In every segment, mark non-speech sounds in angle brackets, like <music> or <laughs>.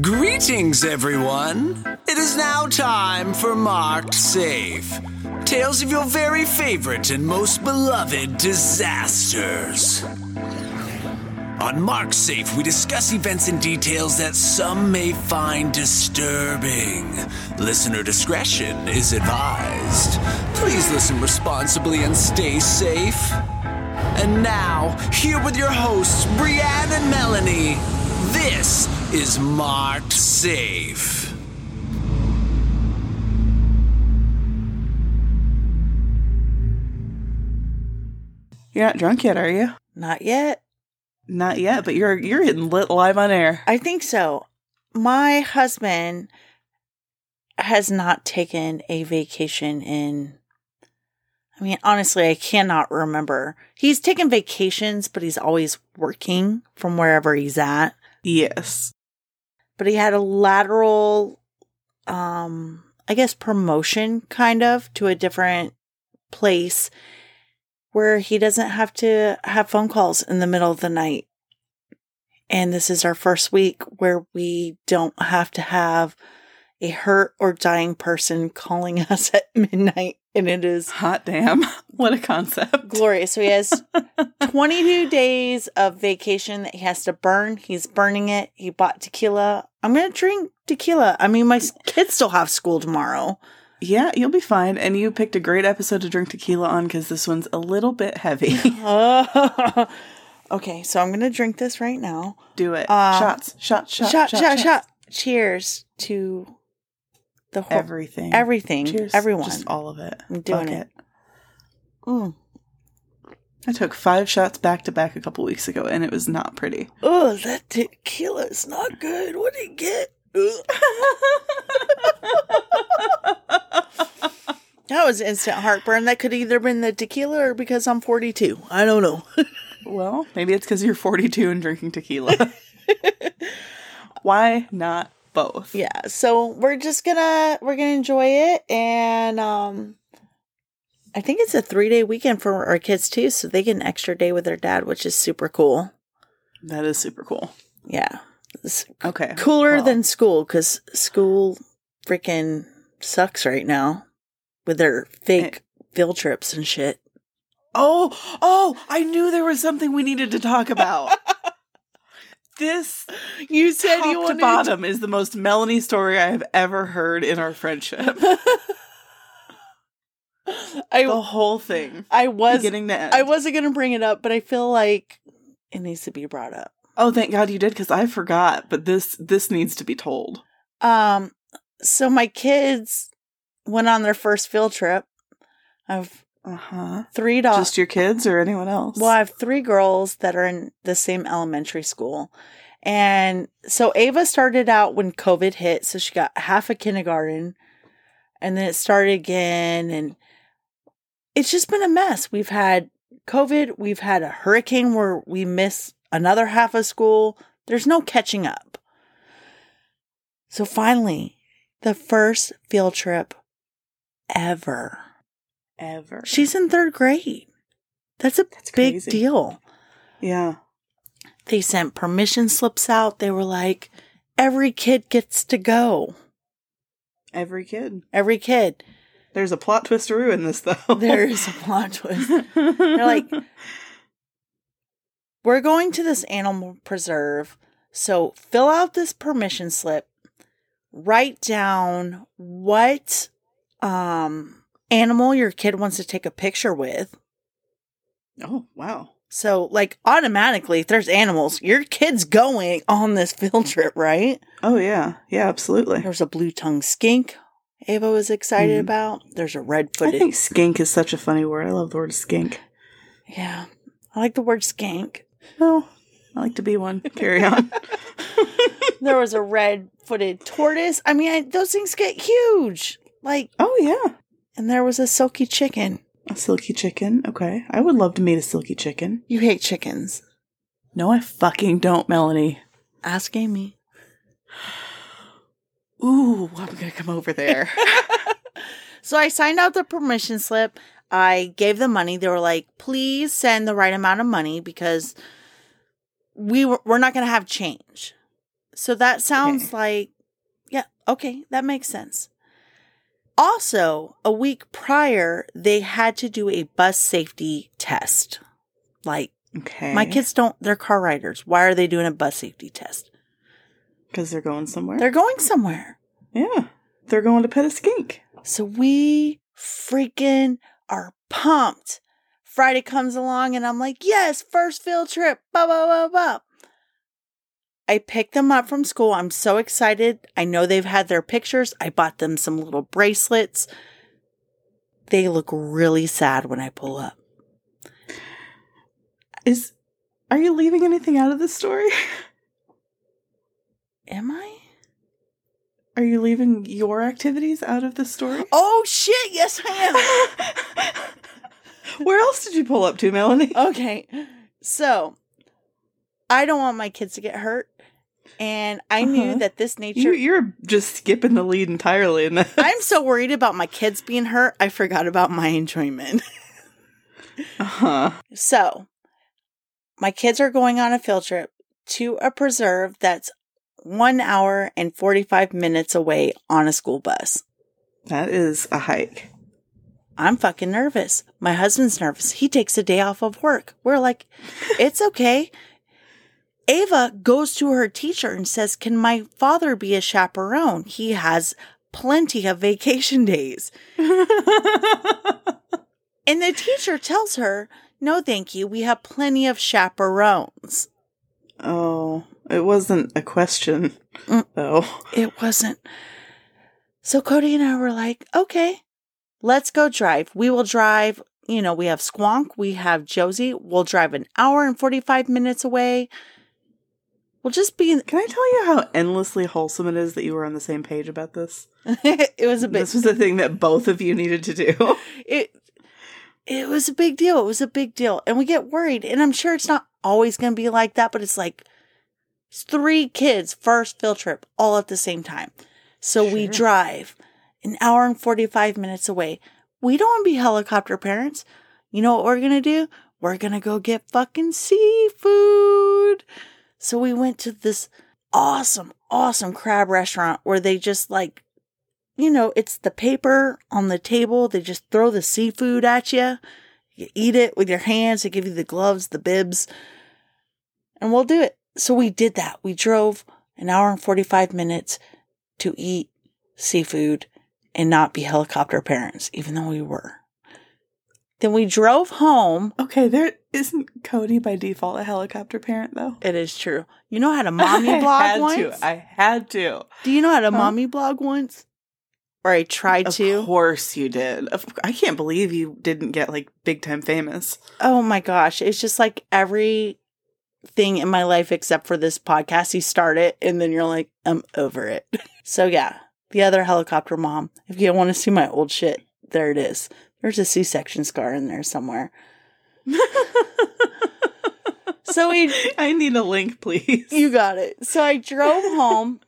Greetings, everyone. It is now time for Marked Safe. Tales of your very favorite and most beloved disasters. On Marked Safe, we discuss events and details that some may find disturbing. Listener discretion is advised. Please listen responsibly and stay safe. And now, here with your hosts, Brianne and Melanie, this is Marked Safe. You're not drunk yet, are you? Not yet. Not yet, but you're you're hitting lit live on air. I think so. My husband has not taken a vacation in I mean, honestly, I cannot remember. He's taken vacations, but he's always working from wherever he's at. Yes. But he had a lateral um I guess promotion kind of to a different place where he doesn't have to have phone calls in the middle of the night. And this is our first week where we don't have to have a hurt or dying person calling <laughs> us at midnight. And it is Hot damn. <laughs> What a concept. glorious. So he has <laughs> 22 days of vacation that he has to burn. He's burning it. He bought tequila. I'm going to drink tequila. I mean, my kids still have school tomorrow. Yeah, you'll be fine. And you picked a great episode to drink tequila on because this one's a little bit heavy. <laughs> okay, so I'm going to drink this right now. Do it. Uh, shots. Shot, shot, shot, shot, shot, shot. Cheers to the whole Everything. everything, Cheers. everyone. Just all of it. I'm doing Fuck it. Mm. I took five shots back to back a couple weeks ago and it was not pretty. Oh, that tequila is not good. What did you get? <laughs> That was instant heartburn. That could either been the tequila or because I'm 42. I don't know. <laughs> Well, maybe it's because you're 42 and drinking tequila. <laughs> Why not both? yeah, so we're just gonna we're gonna enjoy it, and um, I think it's a three day weekend for our kids too, so they get an extra day with their dad, which is super cool. That is super cool. Yeah, it's Okay. cooler Well, than school because school freaking sucks right now with their fake field trips and shit. Oh, oh, I knew there was something we needed to talk about. <laughs> this You said top you to bottom is the most Melanie story I have ever heard in our friendship. <laughs> I the whole thing. I was Beginning to end. I wasn't gonna bring it up, but I feel like it needs to be brought up. Oh, thank God you did because I forgot. But this this needs to be told. Um, so my kids went on their first field trip. I've Uh huh. three dogs. Just your kids or anyone else? well, I have three girls that are in the same elementary school. And so Ava started out when COVID hit, so she got half a kindergarten and then it started again and it's just been a mess. We've had COVID, we've had a hurricane where we miss another half of school. There's no catching up. So finally, the first field trip ever. Ever. She's in third grade. That's a That's big crazy. deal. yeah. They sent permission slips out. They were like, every kid gets to go. Every kid. Every kid. There's a plot twisteroo in this though. There is a plot twist. They're like, <laughs> we're going to this animal preserve. So fill out this permission slip, write down what um animal your kid wants to take a picture with. oh wow. So like automatically if there's animals, your kid's going on this field trip, right? Oh yeah. Yeah. Absolutely. There's a blue tongue skink Ava was excited Mhm. about. There's a red footed. I think skink is such a funny word. I love the word skink. Yeah. I like the word skank. Oh, I like to be one. Carry on. <laughs> There was a red footed tortoise. I mean, I, those things get huge. Like, oh yeah. And there was a silky chicken. A silky chicken. Okay. I would love to meet a silky chicken. You hate chickens. No, I fucking don't, Melanie. Ask Amy. <sighs> Ooh, I'm gonna come over there. <laughs> <laughs> So I signed out the permission slip. I gave them money. They were like, please send the right amount of money because we were, we're not going to have change. So that sounds Okay. like, yeah, okay, that makes sense. Also, a week prior, they had to do a bus safety test. Like, Okay. my kids don't, they're car riders. Why are they doing a bus safety test? Because they're going somewhere. They're going somewhere. yeah. They're going to pet a skink. So we freaking are pumped. Friday comes along and I'm like, yes, first field trip. Ba ba ba ba. I picked them up from school. I'm so excited. I know they've had their pictures. I bought them some little bracelets. They look really sad when I pull up. Is are you leaving anything out of the story? <laughs> Am I? Are you leaving your activities out of the story? Oh shit, yes I am. <laughs> Where else did you pull up to, Melanie? okay. So I don't want my kids to get hurt. And I knew Uh-huh. that this nature You, you're just skipping the lead entirely in this. I'm so worried about my kids being hurt, I forgot about my enjoyment. Uh-huh. so, my kids are going on a field trip to a preserve that's one hour and 45 minutes away on a school bus. That is a hike. I'm fucking nervous. My husband's nervous. He takes a day off of work. We're like, it's okay. Ava goes to her teacher and says, Can my father be a chaperone? He has plenty of vacation days. <laughs> And the teacher tells her, No, thank you. We have plenty of chaperones. oh, it wasn't a question, Mm. though. It wasn't. So Cody and I were like, Okay, let's go drive. We will drive. You know, we have Squonk, we have Josie. We'll drive an hour and 45 minutes away. We'll just be. Can I tell you how endlessly wholesome it is that you were on the same page about this? <laughs> it was a bit. This was a thing that both of you needed to do. <laughs> it it was a big deal. It was a big deal. And we get worried. And I'm sure it's not always going to be like that, but it's like it's three kids first field trip all at the same time. So we drive an hour and 45 minutes away. We don't want to be helicopter parents. You know what we're going to do? We're going to go get fucking seafood. So we went to this awesome, awesome crab restaurant where they just like you know, it's the paper on the table. They just throw the seafood at you. You eat it with your hands. They give you the gloves, the bibs, and we'll do it. So we did that. We drove an hour and 45 minutes to eat seafood and not be helicopter parents, even though we were. Then we drove home. Okay, there isn't Cody by default a helicopter parent, though. It is true. You know how to mommy <laughs> I blog had once? to. I had to. Do you know how to Huh? mommy blog once? Or I tried Of to. Of course you did. Of, I can't believe you didn't get like big time famous. Oh my gosh. It's just like every thing in my life except for this podcast. You start it and then you're like, I'm over it. <laughs> So yeah, the other helicopter mom. If you want to see my old shit, there it is. There's a C-section scar in there somewhere. So we <laughs> I need a link, please. you got it. So I drove home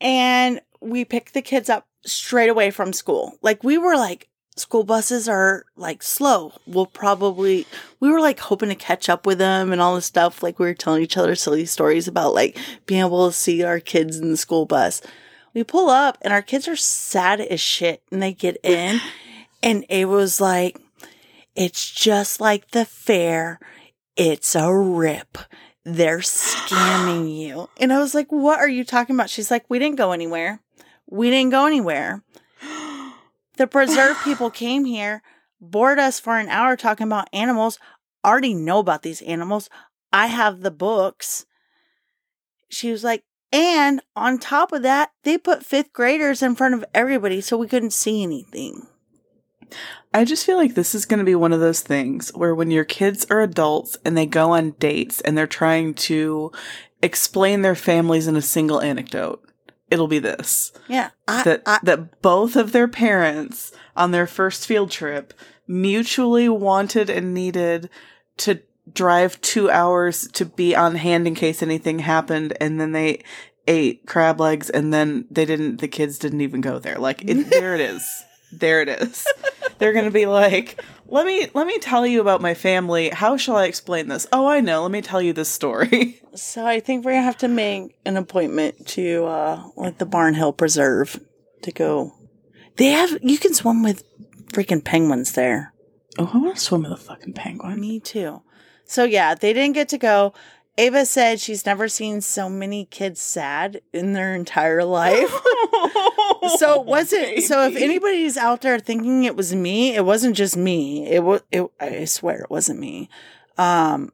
and we picked the kids up straight away from school. Like we were like school buses are like slow. We'll probably we were like hoping to catch up with them and all this stuff. Like we were telling each other silly stories about like being able to see our kids in the school bus. We pull up and our kids are sad as shit and they get in and it was like it's just like the fair. It's a rip. They're scamming <gasps> you. And I was like, what are you talking about? She's like, we didn't go anywhere. We didn't go anywhere. <gasps> The preserve people came here, bored us for an hour talking about animals. I already know about these animals. I have the books. She was like, and on top of that, they put fifth graders in front of everybody so we couldn't see anything. I just feel like this is going to be one of those things where when your kids are adults and they go on dates and they're trying to explain their families in a single anecdote, it'll be this. Yeah. I, that I, that both of their parents on their first field trip mutually wanted and needed to drive 2 hours to be on hand in case anything happened and then they ate crab legs and then they didn't the kids didn't even go there. Like it, <laughs> there it is. There it is. They're going to be like, "Let me let me tell you about my family. How shall I explain this? Oh, I know. Let me tell you this story." <laughs> So I think we're gonna have to make an appointment to uh like the Barnhill Preserve to go. They have you can swim with freaking penguins there. Oh, I want to swim with a fucking penguin. Me too. So yeah, they didn't get to go. Ava said she's never seen so many kids sad in their entire life. <laughs> so it wasn't so if anybody's out there thinking it was me, it wasn't just me. It was it I swear it wasn't me. Um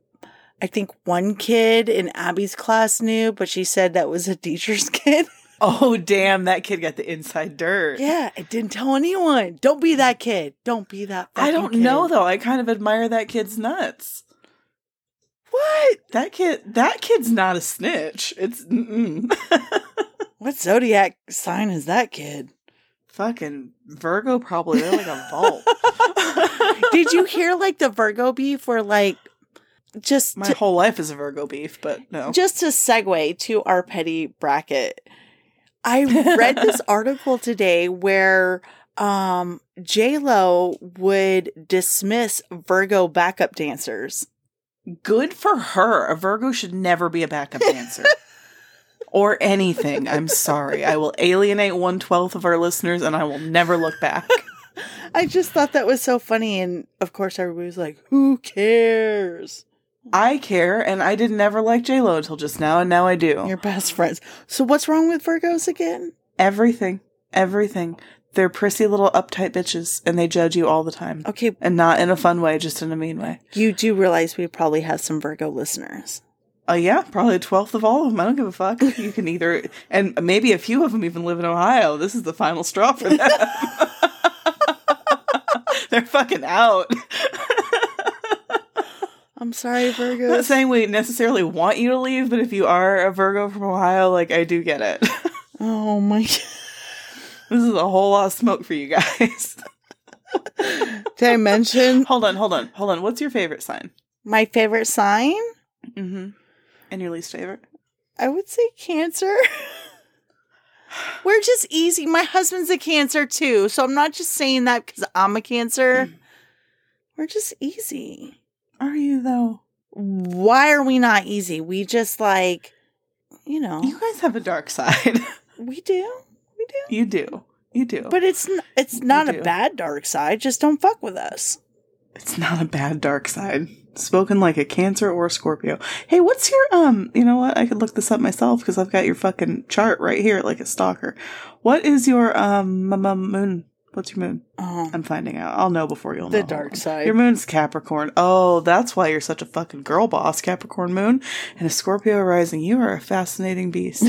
I think one kid in Abby's class knew, but she said that was a teacher's <laughs> kid. Oh, damn, that kid got the inside dirt. yeah, it didn't tell anyone. Don't be that kid. Don't be that. I don't fucking know though. I kind of admire that kid's nuts. What? That kid, that kid's not a snitch. It's. <laughs> What zodiac sign is that kid? fucking Virgo. Probably they're like a vault. <laughs> <laughs> Did you hear like the Virgo beef where like just My to, whole life is a Virgo beef, but no. just to segue to our petty bracket? I read this article today where um J Lo would dismiss Virgo backup dancers. Good for her. A Virgo should never be a backup dancer. <laughs> or anything. I'm sorry. I will alienate one twelfth of our listeners and I will never look back. <laughs> I just thought that was so funny, and of course everybody was like, "Who cares?" I care and I didn't ever like JLo until just now, and now I do. Your best friends. So what's wrong with Virgos again? Everything. Everything. They're prissy little uptight bitches and they judge you all the time. Okay, And not in a fun way, just in a mean way. you do realize we probably have some Virgo listeners. Oh yeah, probably a twelfth of all of them. I don't give a fuck. You can either, and maybe a few of them even live in Ohio. This is the final straw for them. <laughs> They're fucking out. <laughs> I'm sorry, I'm not saying we necessarily want you to leave, but if you are a Virgo from Ohio, like I do get it. <laughs> Oh my! This is a whole lot of smoke for you guys. <laughs> Did I mention hold on, hold on, hold on. What's your favorite sign? my favorite sign? Mm-hmm. And your least favorite? I would say Cancer. <sighs> We're just easy. My husband's a Cancer too, so I'm not just saying that because I'm a Cancer. We're just easy. Are you though? Why are we not easy? We just like, you know, You guys have a dark side. <laughs> we do, we do. you do. You do. But it's n- it's not a bad dark side. Just don't fuck with us. It's not a bad dark side. Spoken like a Cancer or a Scorpio. Hey, what's your um? You know what? I could look this up myself because I've got your fucking chart right here, like a stalker. What is your um m- m- moon? What's your moon? Oh, I'm finding out. I'll know before you'll the know. The dark side. Your moon's Capricorn. Oh, that's why you're such a fucking girl boss, Capricorn moon and a Scorpio rising. You are a fascinating beast.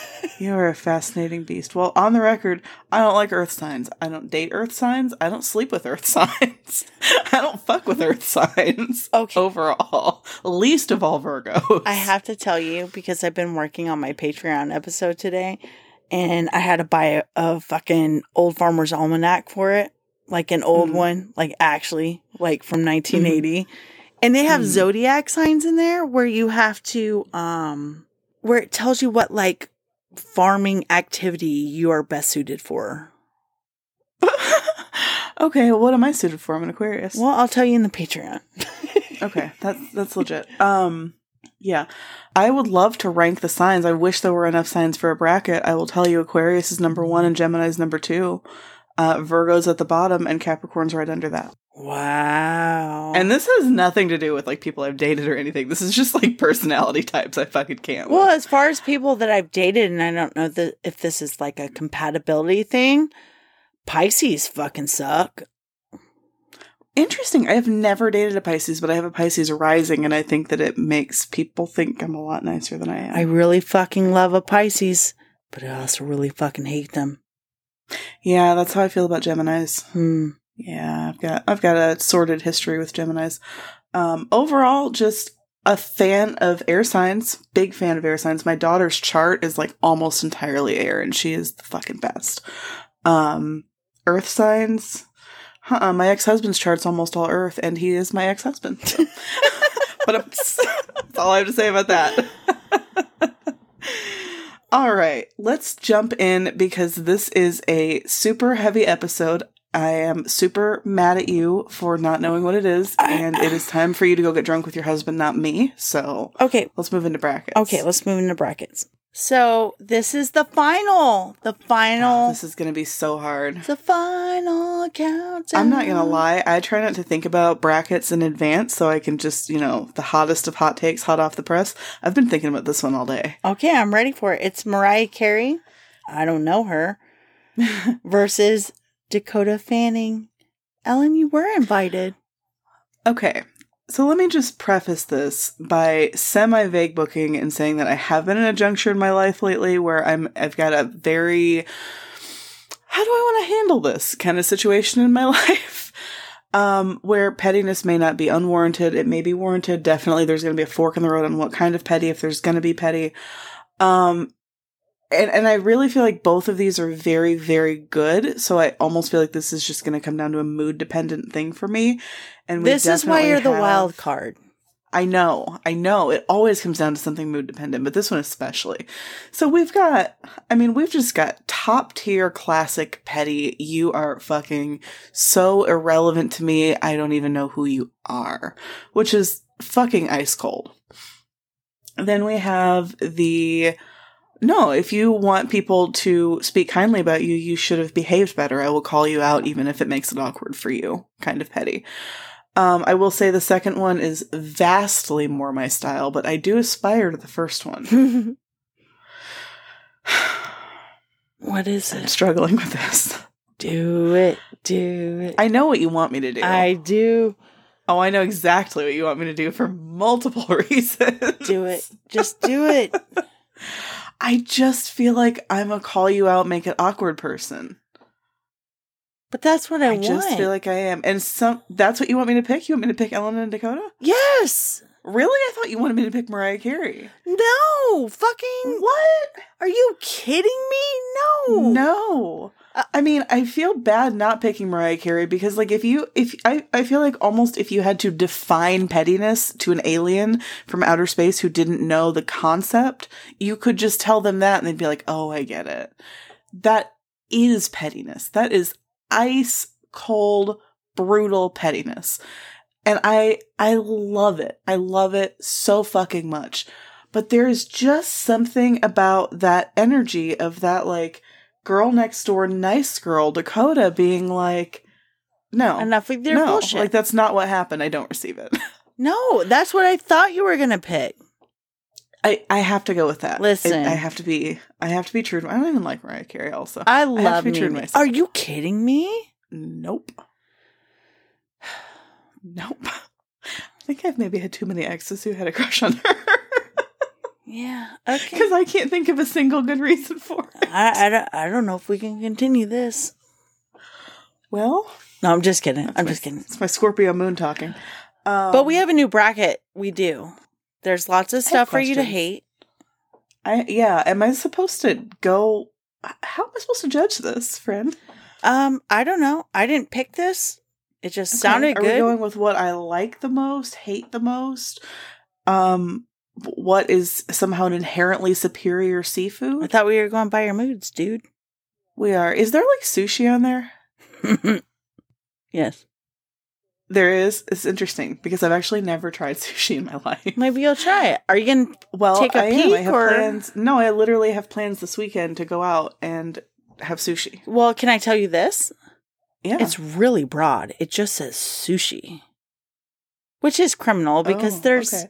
<laughs> you are a fascinating beast. Well, on the record, I don't like earth signs. I don't date earth signs. I don't sleep with earth <laughs> signs. I don't fuck with earth signs. <laughs> Okay. Overall, least of all Virgos. I have to tell you because I've been working on my Patreon episode today, and I had to buy a, a fucking old Farmer's Almanac for it, like an old Mhm. one, like actually, like from 1980. And they have Mhm. zodiac signs in there where you have to, um, where it tells you what like farming activity you are best suited for. <laughs> okay, what am I suited for? I'm an Aquarius. Well, I'll tell you in the Patreon. Okay, that's that's legit. Um yeah. I would love to rank the signs. I wish there were enough signs for a bracket. I will tell you Aquarius is number 1 and Gemini is number 2. Uh Virgo's at the bottom and Capricorn's right under that. Wow. And this has nothing to do with like people I've dated or anything. This is just like personality <laughs> types I fucking can't. with. Well, as far as people that I've dated, and I don't know that if this is like a compatibility thing, Pisces fucking suck. Interesting. I have never dated a Pisces, but I have a Pisces rising and I think that it makes people think I'm a lot nicer than I am. I really fucking love a Pisces, but I also really fucking hate them. yeah, that's how I feel about Geminis. Hmm. Yeah, I've got I've got a sordid history with Geminis. Um, overall, just a fan of air signs. Big fan of air signs. My daughter's chart is like almost entirely air, and she is the fucking best. Um, earth signs. Uh-uh, my ex husband's chart's almost all earth, and he is my ex husband. <laughs> but that's all I have to say about that. <laughs> all right, let's jump in because this is a super heavy episode. I am super mad at you for not knowing what it is, and it is time for you to go get drunk with your husband, not me. So Okay, let's move into brackets. okay, let's move into brackets. So this is the final, the final, Oh, this is gonna be so hard. the final countdown. I'm not gonna lie. I try not to think about brackets in advance, so I can just, you know, the hottest of hot takes, hot off the press. I've been thinking about this one all day. Okay, I'm ready for it. It's Mariah Carey. I don't know her. <laughs> versus Dakota Fanning. Ellen, you were invited. Okay. So let me just preface this by semi vague booking and saying that I have been in a juncture in my life lately where I'm I've got a very how do I want to handle this kind of situation in my <laughs> life? Um, where pettiness may not be unwarranted, it may be warranted. Definitely there's gonna be a fork in the road on what kind of petty if there's gonna be petty. Um and and I really feel like both of these are very very good. So I almost feel like this is just going to come down to a mood dependent thing for me. And we This is why you're the have- wild card. I know, I know. It always comes down to something mood dependent, but this one especially. So we've got, I mean, we've just got top tier classic petty. You are fucking so irrelevant to me. I don't even know who you are, which is fucking ice cold. Then we have the, no, if you want people to speak kindly about you, you should have behaved better. I will call you out even if it makes it awkward for you. Kind of petty. Um, I will say the second one is vastly more my style, but I do aspire to the first one. <laughs> what is I'm it? struggling with this. Do it. Do it. I know what you want me to do. I do. oh, I know exactly what you want me to do for multiple <laughs> reasons. Do it. Just do it. <laughs> I just feel like I'm a call you out, make it awkward person. But that's what I, I, want. I just feel like I am. And some that's what you want me to pick? You want me to pick Ellen and Dakota? yes. Really? I thought you wanted me to pick Mariah Carey. No. Fucking. What? Are you kidding me? No. No. I- mean, I feel bad not picking Mariah Carey because like if you if I I feel like almost if you had to define pettiness to an alien from outer space who didn't know the concept, you could just tell them that and they'd be like, "Oh, I get it." That is pettiness. That is ice cold brutal pettiness. And I I love it. I love it so fucking much. But there is just something about that energy of that like girl next door nice girl Dakota being like no. Enough with your no, bullshit. like that's not what happened. I don't receive it. <laughs> no, that's what I thought you were gonna pick. I, I have to go with that. Listen. I, I have to be I have to be true to I don't even like Mariah Carey also. I have to love be true to myself. Are you kidding me? Nope. <sighs> Nope. <laughs> I think I've maybe had too many exes who had a crush on her. <laughs> Yeah. Okay. Because I can't think of a single good reason for it. I, I, don't, I don't know if we can continue this. Well, No, I'm just kidding. I'm my- just kidding. It's my Scorpio moon talking. Um, But we have a new bracket. We do. There's lots of stuff for you to hate. I yeah. Am I supposed to go? How am I supposed to judge this, friend? Um, I don't know. I didn't pick this. It just Okay, sounded Are good. we going with what I like the most, hate the most? Um, what is somehow an inherently superior seafood. I thought we were going by your moods, dude. We are. Is there like sushi on there? <laughs> yes. There is. It's interesting because I've actually never tried <laughs> sushi in my life. Maybe you'll try it. Are you going to Well, Take a I am. I peek, have or- plans. No, I literally have plans this weekend to go out and have sushi. Well, can I tell you this? Yeah, It's really broad. It just says sushi, which is criminal because Oh, there's. okay.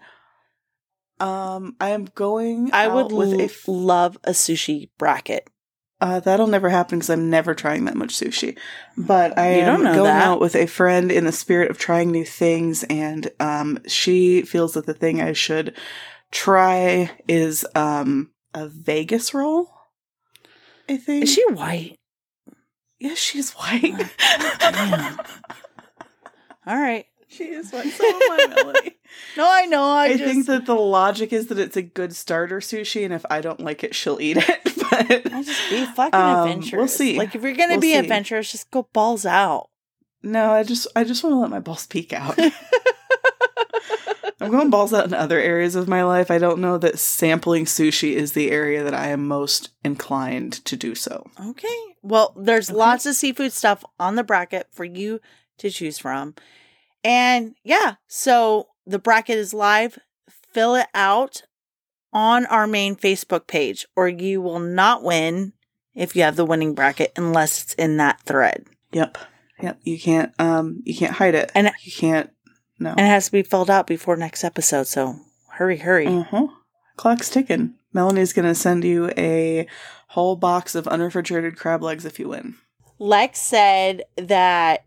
Um, I am going. I would out with l- a f- love a sushi bracket. Uh, that'll never happen because I'm never trying that much sushi. But I You am going that. out with a friend in the spirit of trying new things, and um, she feels that the thing I should try is um a Vegas roll. I think. Is she white? Yes, she's <laughs> white. Damn. All right. She is white. So am I, Melanie. <laughs> No, I know. I, I, just, think that the logic is that it's a good starter sushi, and if I don't like it, she'll eat it. <laughs> But I just be fucking Um, we'll see. Like if you're gonna We'll be see. adventurous, just go balls out. no, I just I just want to let my balls peek out. <laughs> I'm going balls out in other areas of my life. I don't know that sampling sushi is the area that I am most inclined to do so. Okay. Well, there's lots of seafood stuff on the bracket for you to choose from. And yeah, so the bracket is live. Fill it out on our main Facebook page, or you will not win if you have the winning bracket unless it's in that thread. Yep. Yep. You can't um you can't hide it. And- you can't no. And it has to be filled out before next episode. So hurry, hurry. Uh-huh. Clock's ticking. Melanie's gonna send you a whole box of unrefrigerated crab legs if you win. Lex said that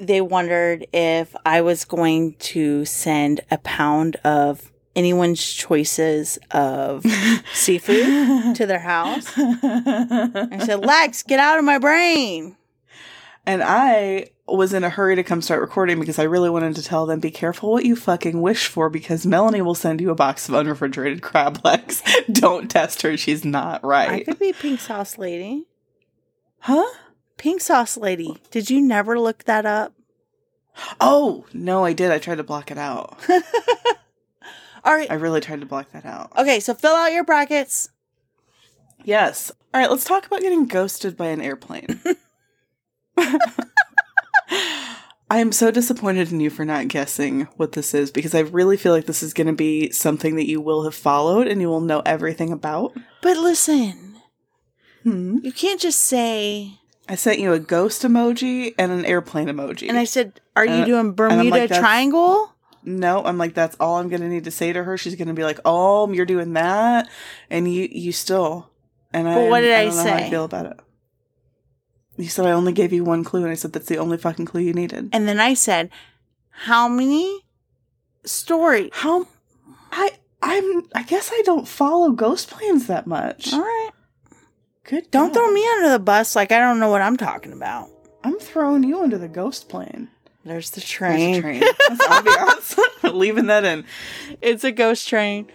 they wondered if I was going to send a pound of anyone's choices of <laughs> seafood to their house. I said, Lex, get out of my brain. And I was in a hurry to come start recording because I really wanted to tell them be careful what you fucking wish for because Melanie will send you a box of unrefrigerated crab legs. <laughs> Don't test her, she's not right. I could be pink sauce lady. Huh? Pink sauce lady. Did you never look that up? Oh, no, I did. I tried to block it out. <laughs> All right. I really tried to block that out. Okay, so fill out your brackets. Yes. All right, let's talk about getting ghosted by an airplane. <laughs> <laughs> I am so disappointed in you for not guessing what this is because I really feel like this is going to be something that you will have followed and you will know everything about. But listen, Hmm. you can't just say. I sent you a ghost emoji and an airplane emoji. And I said, Are you doing Bermuda like, Triangle? no, I'm like, that's all I'm going to need to say to her. She's going to be like, oh, you're doing that. And you, you still. And I, what did I don't know how I feel about it. You said I only gave you one clue, and I said that's the only fucking clue you needed. And then I said, How many story? How I I'm I guess I don't follow ghost planes that much. All right. Good. Don't God. throw me under the bus like I don't know what I'm talking about. I'm throwing you under the ghost plane. There's the There's a train. train. <laughs> That's obvious. <laughs> We're leaving that in. It's a ghost train.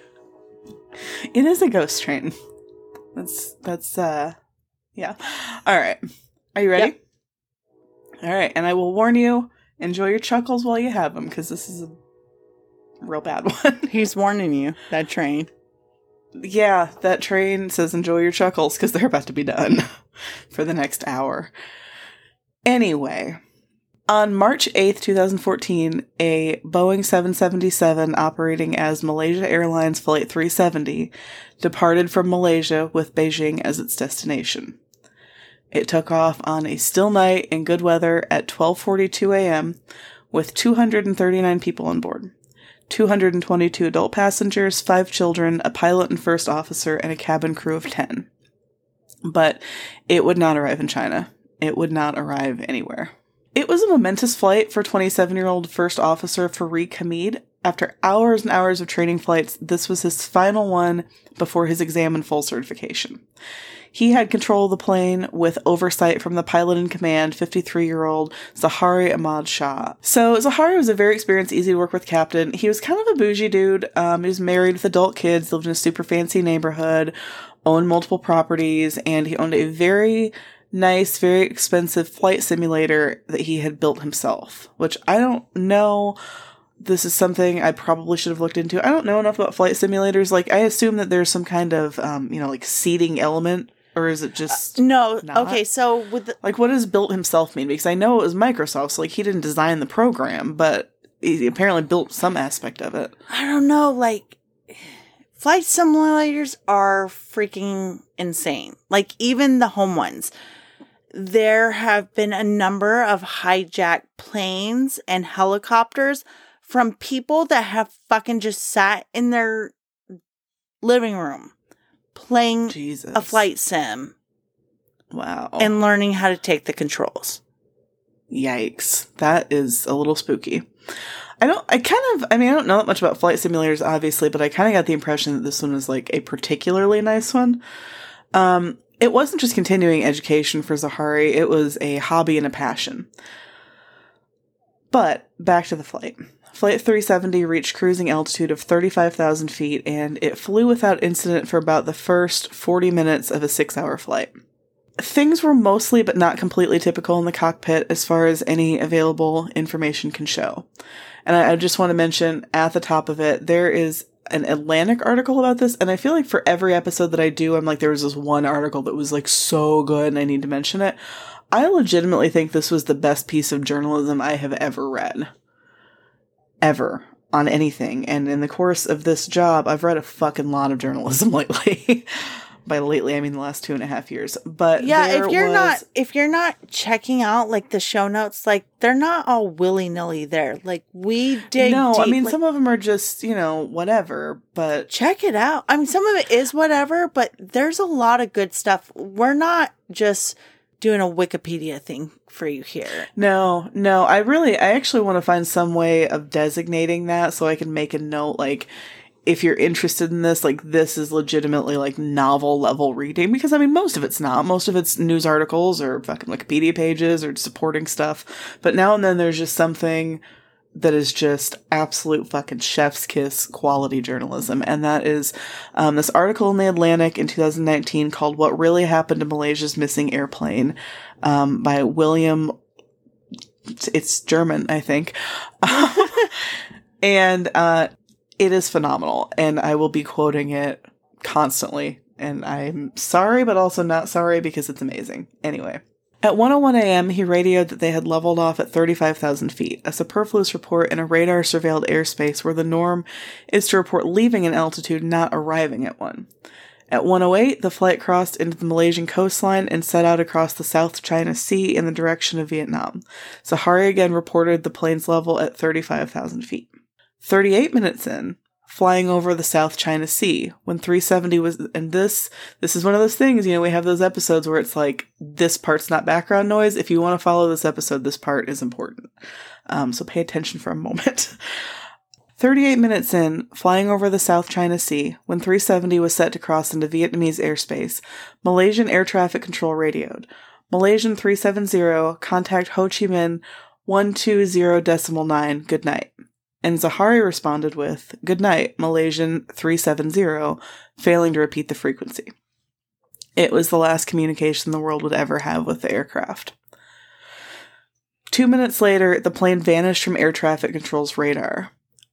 It is a ghost train. That's that's uh yeah. All right. Are you ready? All right, and I will warn you, enjoy your chuckles while you have them cuz this is a real bad <laughs> one. He's warning you, that train. Yeah, that train says enjoy your chuckles because they're about to be done <laughs> for the next hour. Anyway, on March 8th, 2014, a Boeing 777 operating as Malaysia Airlines Flight 370 departed from Malaysia with Beijing as its destination. It took off on a still night in good weather at 12:42 a.m. with 239 people on board. 222 adult passengers, 5 children, a pilot and first officer, and a cabin crew of 10. But it would not arrive in China. It would not arrive anywhere. It was a momentous flight for 27 year old First Officer Fariq Hamid. After hours and hours of training flights, this was his final one before his exam and full certification. He had control of the plane with oversight from the pilot in command, 53 year old Zaharie Ahmad Shah. So, Zaharie was a very experienced, easy to work with captain. He was kind of a bougie dude. Um, he was married with adult kids, lived in a super fancy neighborhood, owned multiple properties, and he owned a very nice, very expensive flight simulator that he had built himself, which I don't know. This is something I probably should have looked into. I don't know enough about flight simulators. Like, I assume that there's some kind of, um, you know, like seating element, or is it just uh, No, Not? okay, so with the, like what does built himself mean? Because I know it was Microsoft, so like he didn't design the program, but he apparently built some aspect of it. I don't know, like flight simulators are freaking insane. Like even the home ones. There have been a number of hijacked planes and helicopters from people that have fucking just sat in their living room playing Jesus, a flight sim Wow, and learning how to take the controls. Yikes. That is a little spooky. I don't, I kind of, I mean, I don't know that much about flight simulators, obviously, but I kind of got the impression that this one was like a particularly nice one. Um, it wasn't just continuing education for Zaharie, it was a hobby and a passion. But back to the flight. Flight 370 reached cruising altitude of 35,000 feet and it flew without incident for about the first 40 minutes of a six hour flight. things were mostly but not completely typical in the cockpit as far as any available information can show. And I, I just want to mention at the top of it, there is an Atlantic article about this, and I feel like for every episode that I do, I'm like, there was this one article that was like so good and I need to mention it. I legitimately think this was the best piece of journalism I have ever read. Ever. On anything. And in the course of this job, I've read a fucking lot of journalism <laughs> lately. By lately, I mean the last two and a half years. But Yeah, if you're was- not if you're not checking out like the show notes, like they're not all willy nilly there. Like we did. no, I mean like, some of them are just you know whatever. But check it out. I mean, some of it is whatever, but there's a lot of good stuff. We're not just doing a Wikipedia thing for you here. No, no, I really, I actually want to find some way of designating that so I can make a note like, if you're interested in this, like, this is legitimately like novel level reading because I mean, most of it's not. Most of it's news articles or fucking Wikipedia pages or supporting stuff. But now and then there's just something that is just absolute fucking chef's kiss quality journalism. And that is um, this article in the Atlantic in 2019 called What Really Happened to Malaysia's Missing Airplane um, by William. It's, German, I think. <laughs> and uh, it is phenomenal. And I will be quoting it constantly. And I'm sorry, but also not sorry because it's amazing. Anyway. At 1:01 a.m., he radioed that they had leveled off at 35,000 feet, a superfluous report in a radar surveilled airspace where the norm is to report leaving an altitude, not arriving at one. At 108, the flight crossed into the Malaysian coastline and set out across the South China Sea in the direction of Vietnam. Zaharie again reported the plane's level at 35,000 feet. 38 minutes in, flying over the South China Sea when 370 was and this this is one of those things, you know, we have those episodes where it's like this part's not background noise. If you want to follow this episode, this part is important. Um, so pay attention for a moment. <laughs> 38 minutes in, flying over the South China Sea, when 370 was set to cross into Vietnamese airspace, Malaysian air traffic control radioed. Malaysian 370, contact Ho Chi Minh 120.9, good night. And Zaharie responded with, Good night, Malaysian 370, failing to repeat the frequency. It was the last communication the world would ever have with the aircraft. Two minutes later, the plane vanished from air traffic control's radar.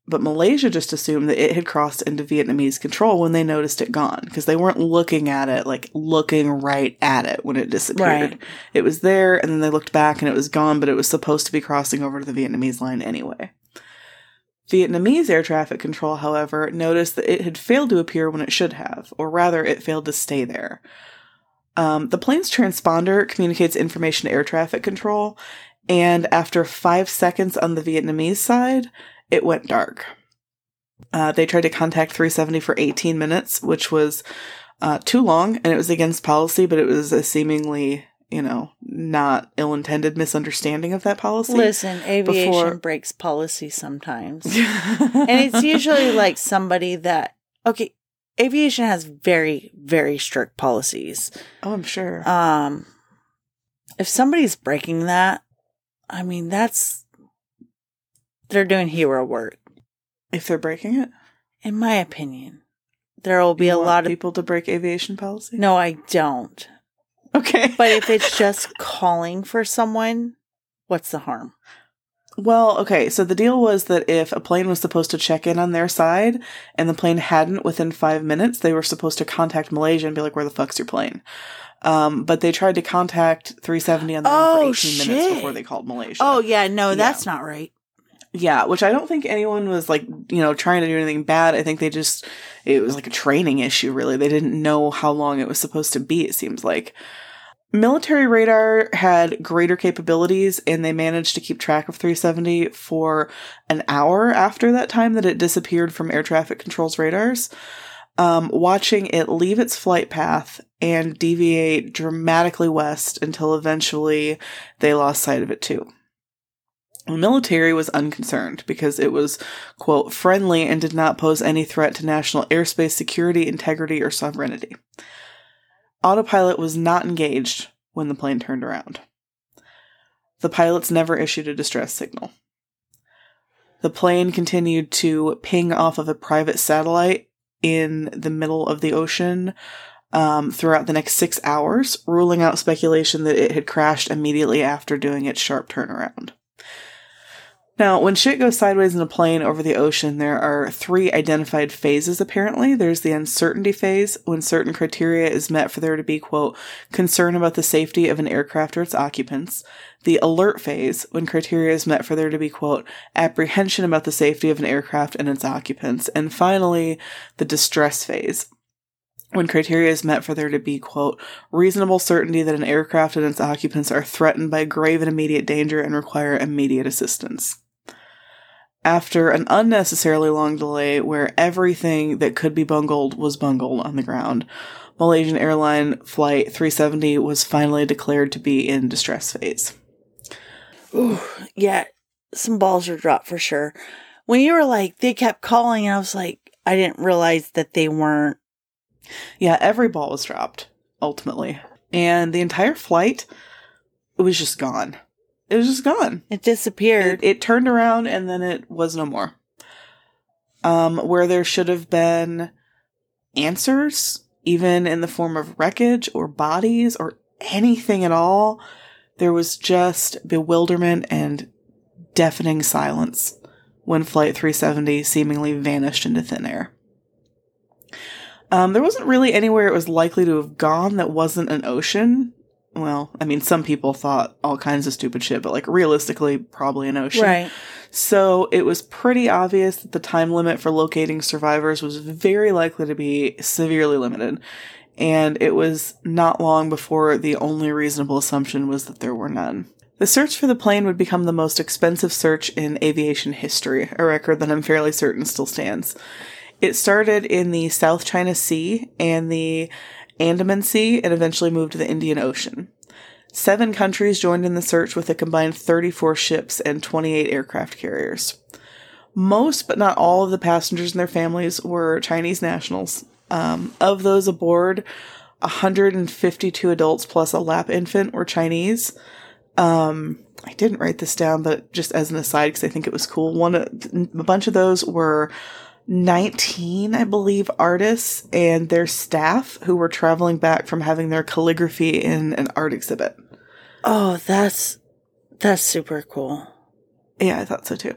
But Malaysia just assumed that it had crossed into Vietnamese control when they noticed it gone, because they weren't looking at it, like looking right at it when it disappeared. Right. It was there, and then they looked back and it was gone, but it was supposed to be crossing over to the Vietnamese line anyway. Vietnamese air traffic control, however, noticed that it had failed to appear when it should have, or rather, it failed to stay there. Um, the plane's transponder communicates information to air traffic control, and after five seconds on the Vietnamese side, it went dark. Uh, they tried to contact 370 for 18 minutes, which was uh, too long, and it was against policy, but it was a seemingly, you know, not ill intended misunderstanding of that policy. Listen, aviation before- breaks policy sometimes. <laughs> and it's usually like somebody that okay, aviation has very very strict policies. oh, I'm sure. Um if somebody's breaking that, I mean that's they're doing hero work if they're breaking it, in my opinion. There will be You a lot of people to break aviation policy. No, I don't. Okay. But if it's just calling for someone, what's the harm? Well, okay, so the deal was that if a plane was supposed to check in on their side and the plane hadn't within five minutes, they were supposed to contact Malaysia and be like, where the fuck's your plane? Um, but they tried to contact 370 on the Oh, for 18 minutes before they called Malaysia. Oh yeah, no, Yeah. that's not right. Yeah, which I don't think anyone was like, you know, trying to do anything bad. I think they just, it was like a training issue, really. They didn't know how long it was supposed to be, it seems like. Military radar had greater capabilities and they managed to keep track of 370 for an hour after that time that it disappeared from air traffic control's radars, um, watching it leave its flight path and deviate dramatically west until eventually they lost sight of it too. The military was unconcerned because it was, quote, friendly and did not pose any threat to national airspace security, integrity, or sovereignty. Autopilot was not engaged when the plane turned around. The pilots never issued a distress signal. The plane continued to ping off of a private satellite in the middle of the ocean um, throughout the next six hours, ruling out speculation that it had crashed immediately after doing its sharp turnaround. Now, when shit goes sideways in a plane over the ocean, there are three identified phases apparently. There's the uncertainty phase, when certain criteria is met for there to be, quote, concern about the safety of an aircraft or its occupants. The alert phase, when criteria is met for there to be, quote, apprehension about the safety of an aircraft and its occupants. And finally, the distress phase, when criteria is met for there to be, quote, reasonable certainty that an aircraft and its occupants are threatened by grave and immediate danger and require immediate assistance. After an unnecessarily long delay where everything that could be bungled was bungled on the ground, Malaysian Airline Flight 370 was finally declared to be in distress phase. Ooh, yeah, some balls are dropped for sure. When you were like, they kept calling, and I was like, I didn't realize that they weren't. Yeah, every ball was dropped, ultimately. And the entire flight, it was just gone. It was just gone. It disappeared. It, it turned around and then it was no more. Um, where there should have been answers, even in the form of wreckage or bodies or anything at all, there was just bewilderment and deafening silence when Flight 370 seemingly vanished into thin air. Um, there wasn't really anywhere it was likely to have gone that wasn't an ocean. Well, I mean, some people thought all kinds of stupid shit, but like realistically, probably an ocean. right. So it was pretty obvious that the time limit for locating survivors was very likely to be severely limited. And it was not long before the only reasonable assumption was that there were none. The search for the plane would become the most expensive search in aviation history, a record that I'm fairly certain still stands. It started in the South China Sea and the Andaman Sea and eventually moved to the Indian Ocean. Seven countries joined in the search with a combined 34 ships and 28 aircraft carriers. Most, but not all, of the passengers and their families were Chinese nationals. Um, of those aboard, 152 adults plus a lap infant were Chinese. Um, I didn't write this down, but just as an aside, because I think it was cool, one a bunch of those were 19, I believe, artists and their staff who were traveling back from having their calligraphy in an art exhibit. Oh, that's that's super cool. Yeah, I thought so too.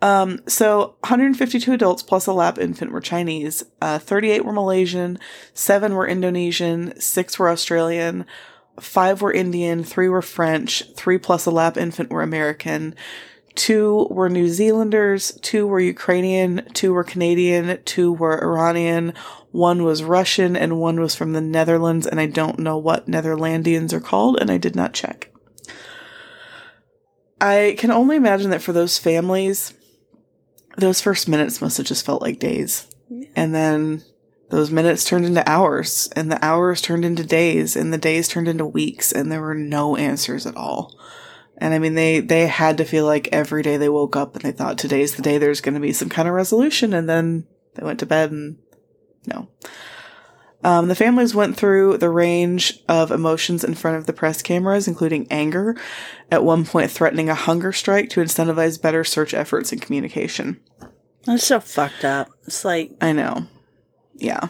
Um, so 152 adults plus a lap infant were Chinese. Uh, 38 were Malaysian, seven were Indonesian, six were Australian, five were Indian, three were French, three plus a lap infant were American, two were New Zealanders, two were Ukrainian, two were Canadian, two were Iranian, one was Russian, and one was from the Netherlands, and I don't know what Netherlandians are called, and I did not check. I can only imagine that for those families, those first minutes must have just felt like days. And then those minutes turned into hours, and the hours turned into days, and the days turned into weeks, and there were no answers at all. And I mean, they, they had to feel like every day they woke up and they thought today's the day there's going to be some kind of resolution. And then they went to bed and no. Um, the families went through the range of emotions in front of the press cameras, including anger, at one point threatening a hunger strike to incentivize better search efforts and communication. That's so fucked up. It's like I know. Yeah.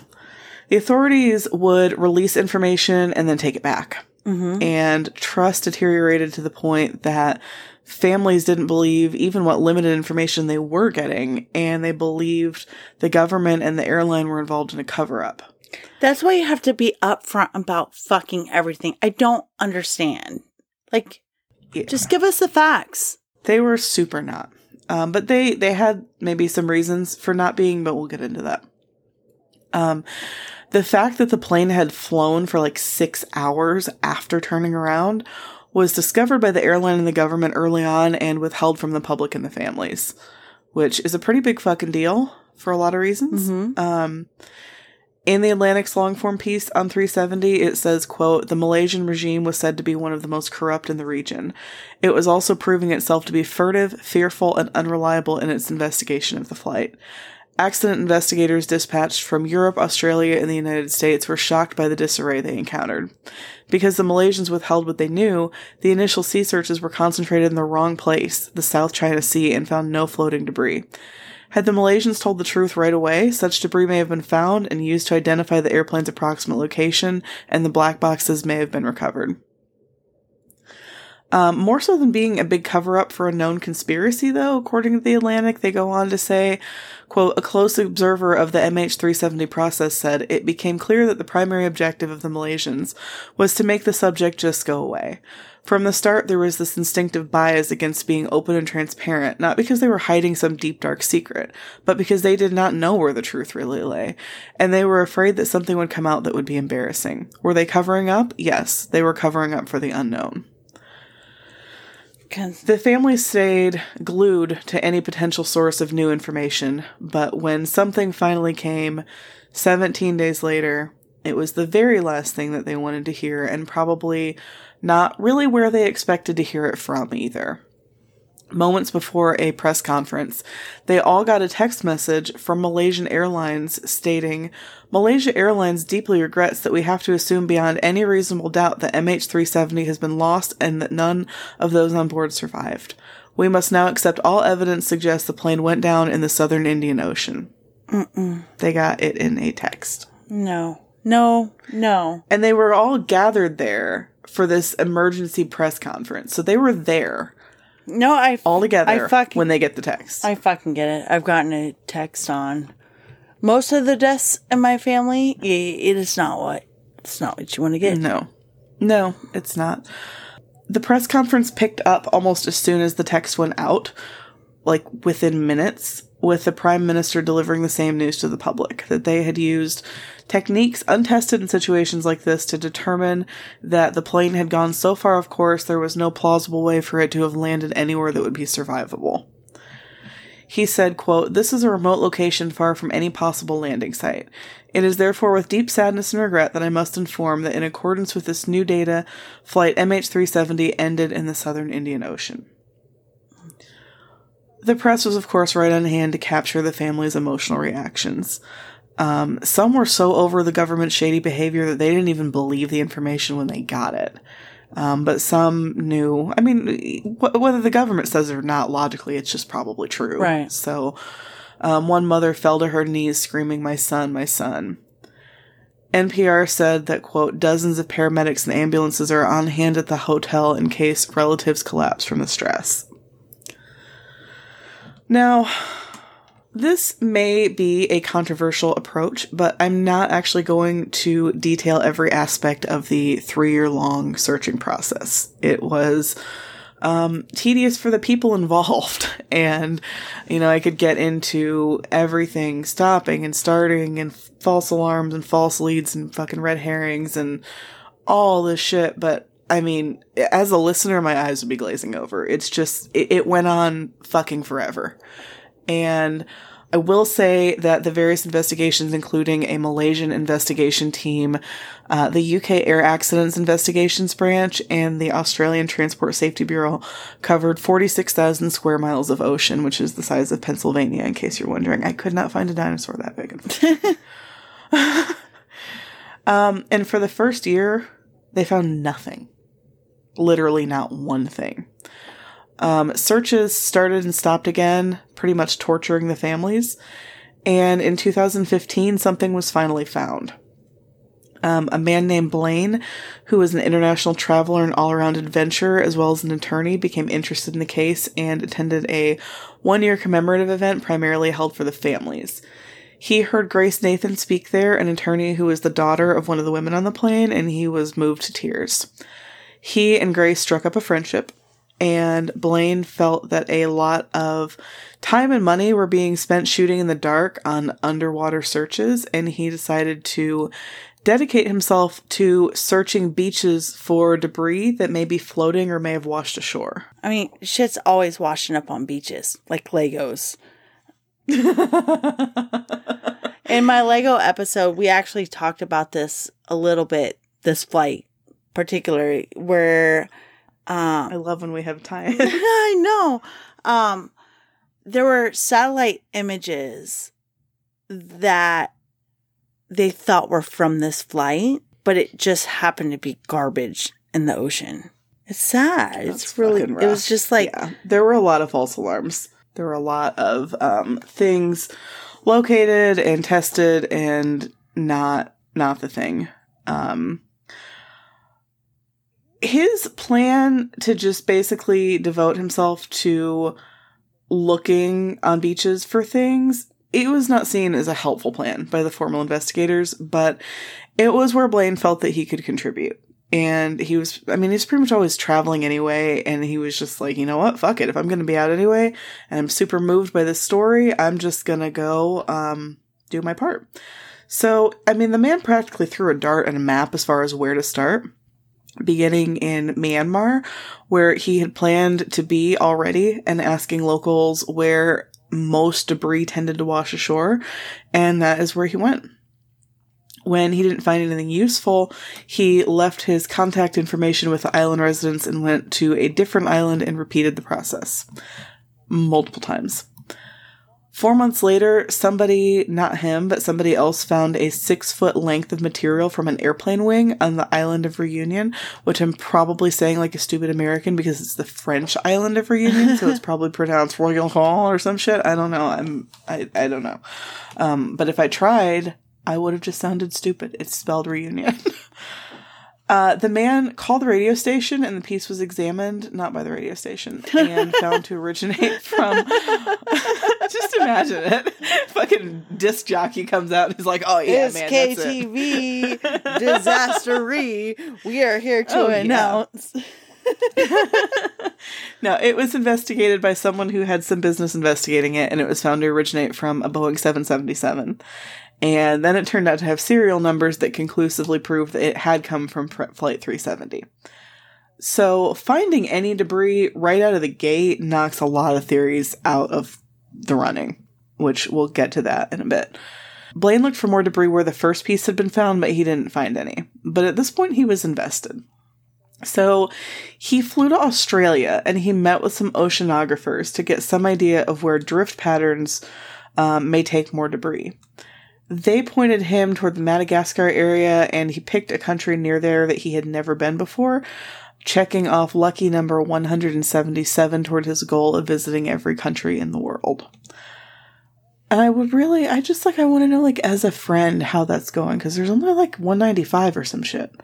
The authorities would release information and then take it back. And trust deteriorated to the point that families didn't believe even what limited information they were getting, and they believed the government and the airline were involved in a cover up. that's why you have to be upfront about fucking everything. I don't understand. Like, Yeah. just give us the facts. They were super not. Um, but they, they had maybe some reasons for not being, but we'll get into that. Um, the fact that the plane had flown for like six hours after turning around was discovered by the airline and the government early on and withheld from the public and the families, which is a pretty big fucking deal for a lot of reasons. Um, in the Atlantic's long form piece on 370, it says, quote, the Malaysian regime was said to be one of the most corrupt in the region. It was also proving itself to be furtive, fearful, and unreliable in its investigation of the flight. Accident investigators dispatched from Europe, Australia, and the United States were shocked by the disarray they encountered. Because the Malaysians withheld what they knew, the initial sea searches were concentrated in the wrong place, the South China Sea, and found no floating debris. Had the Malaysians told the truth right away, such debris may have been found and used to identify the airplane's approximate location, and the black boxes may have been recovered. Um, more so than being a big cover up for a known conspiracy, though, according to The Atlantic, they go on to say, quote, a close observer of the MH370 process said it became clear that the primary objective of the Malaysians was to make the subject just go away. From the start, there was this instinctive bias against being open and transparent, not because they were hiding some deep dark secret, but because they did not know where the truth really lay. And they were afraid that something would come out that would be embarrassing. Were they covering up? Yes, they were covering up for the unknown. The family stayed glued to any potential source of new information, but when something finally came 17 days later, it was the very last thing that they wanted to hear, and probably not really where they expected to hear it from either moments before a press conference, they all got a text message from Malaysian Airlines stating, Malaysia Airlines deeply regrets that we have to assume beyond any reasonable doubt that MH370 has been lost and that none of those on board survived. We must now accept all evidence suggests the plane went down in the southern Indian Ocean. Mm-mm. They got it in a text. No. No. No. And they were all gathered there for this emergency press conference. So they were there no, I all together I fucking, when they get the text. I fucking get it. I've gotten a text on most of the deaths in my family. It is not what it's not what you want to get. No, no, it's not. The press conference picked up almost as soon as the text went out, like within minutes with the prime minister delivering the same news to the public that they had used techniques untested in situations like this to determine that the plane had gone so far off course there was no plausible way for it to have landed anywhere that would be survivable. He said, quote, This is a remote location far from any possible landing site. It is therefore with deep sadness and regret that I must inform that in accordance with this new data, flight MH370 ended in the southern Indian Ocean. The press was, of course, right on hand to capture the family's emotional reactions. Um, some were so over the government's shady behavior that they didn't even believe the information when they got it. Um, but some knew. I mean, wh- whether the government says it or not, logically, it's just probably true. Right. So, um, one mother fell to her knees screaming, My son, my son. NPR said that, quote, dozens of paramedics and ambulances are on hand at the hotel in case relatives collapse from the stress. Now, this may be a controversial approach, but I'm not actually going to detail every aspect of the three year long searching process. It was um, tedious for the people <laughs> involved. And, you know, I could get into everything stopping and starting and false alarms and false leads and fucking red herrings and all this shit. But I mean, as a listener, my eyes would be glazing over. It's just, it, it went on fucking forever. And I will say that the various investigations, including a Malaysian investigation team, uh, the UK Air Accidents Investigations Branch, and the Australian Transport Safety Bureau, covered 46,000 square miles of ocean, which is the size of Pennsylvania, in case you're wondering. I could not find a dinosaur that big. <laughs> um, and for the first year, they found nothing literally not one thing. Um, searches started and stopped again, pretty much torturing the families. And in 2015, something was finally found. Um, a man named Blaine, who was an international traveler and all around adventurer, as well as an attorney, became interested in the case and attended a one year commemorative event primarily held for the families. He heard Grace Nathan speak there, an attorney who was the daughter of one of the women on the plane, and he was moved to tears. He and Grace struck up a friendship, and Blaine felt that a lot of time and money were being spent shooting in the dark on underwater searches, and he decided to dedicate himself to searching beaches for debris that may be floating or may have washed ashore. I mean, shit's always washing up on beaches, like Legos. <laughs> In my Lego episode, we actually talked about this a little bit, this flight particularly where um, I love when we have time. <laughs> I know. Um, there were satellite images that they thought were from this flight, but it just happened to be garbage in the ocean. It's sad. That's it's really. It was just like yeah, there were a lot of false alarms. There were a lot of um, things located and tested and not not the thing. Um, his plan to just basically devote himself to looking on beaches for things it was not seen as a helpful plan by the formal investigators but it was where blaine felt that he could contribute. And he was i mean he's pretty much always traveling anyway and he was just like you know what? Fuck it. If i'm gonna be out anyway and i'm super moved by this story i'm just gonna go um, do my part. So i mean the man practically threw a dart and a map as far as where to start beginning in Myanmar, where he had planned to be already and asking locals where most debris tended to wash ashore, and that is where he went. When he didn't find anything useful, he left his contact information with the island residents and went to a different island and repeated the process multiple times. Four months later, somebody, not him, but somebody else found a six foot length of material from an airplane wing on the island of Reunion, which I'm probably saying like a stupid American because it's the French island of Reunion, so it's <laughs> probably pronounced Royal Hall or some shit. I don't know. I'm, I, I don't know. Um, but if I tried, I would have just sounded stupid. It's spelled Reunion. <laughs> Uh, the man called the radio station and the piece was examined, not by the radio station, and <laughs> found to originate from. <laughs> just imagine it. Fucking disc jockey comes out and he's like, oh, yeah, it's man. that's it." KTV disastery. We are here to Oh, yeah. announce. <laughs> No, it was investigated by someone who had some business investigating it, and it was found to originate from a Boeing 777. And then it turned out to have serial numbers that conclusively proved that it had come from Fr- Flight 370. So, finding any debris right out of the gate knocks a lot of theories out of the running, which we'll get to that in a bit. Blaine looked for more debris where the first piece had been found, but he didn't find any. But at this point, he was invested. So he flew to Australia and he met with some oceanographers to get some idea of where drift patterns um, may take more debris. They pointed him toward the Madagascar area and he picked a country near there that he had never been before, checking off lucky number 177 toward his goal of visiting every country in the world. And I would really, I just like, I want to know, like, as a friend, how that's going, because there's only like 195 or some shit.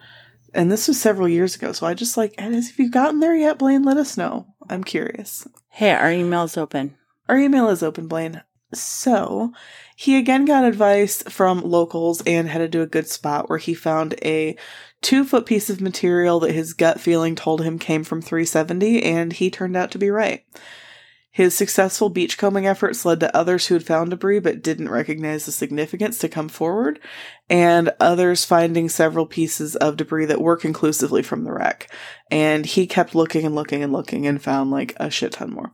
And this was several years ago, so I just like, and if you've gotten there yet, Blaine, let us know. I'm curious. Hey, our email's open. Our email is open, Blaine. So he again got advice from locals and headed to a good spot where he found a two foot piece of material that his gut feeling told him came from 370, and he turned out to be right. His successful beachcombing efforts led to others who had found debris but didn't recognize the significance to come forward, and others finding several pieces of debris that were conclusively from the wreck. And he kept looking and looking and looking and found like a shit ton more.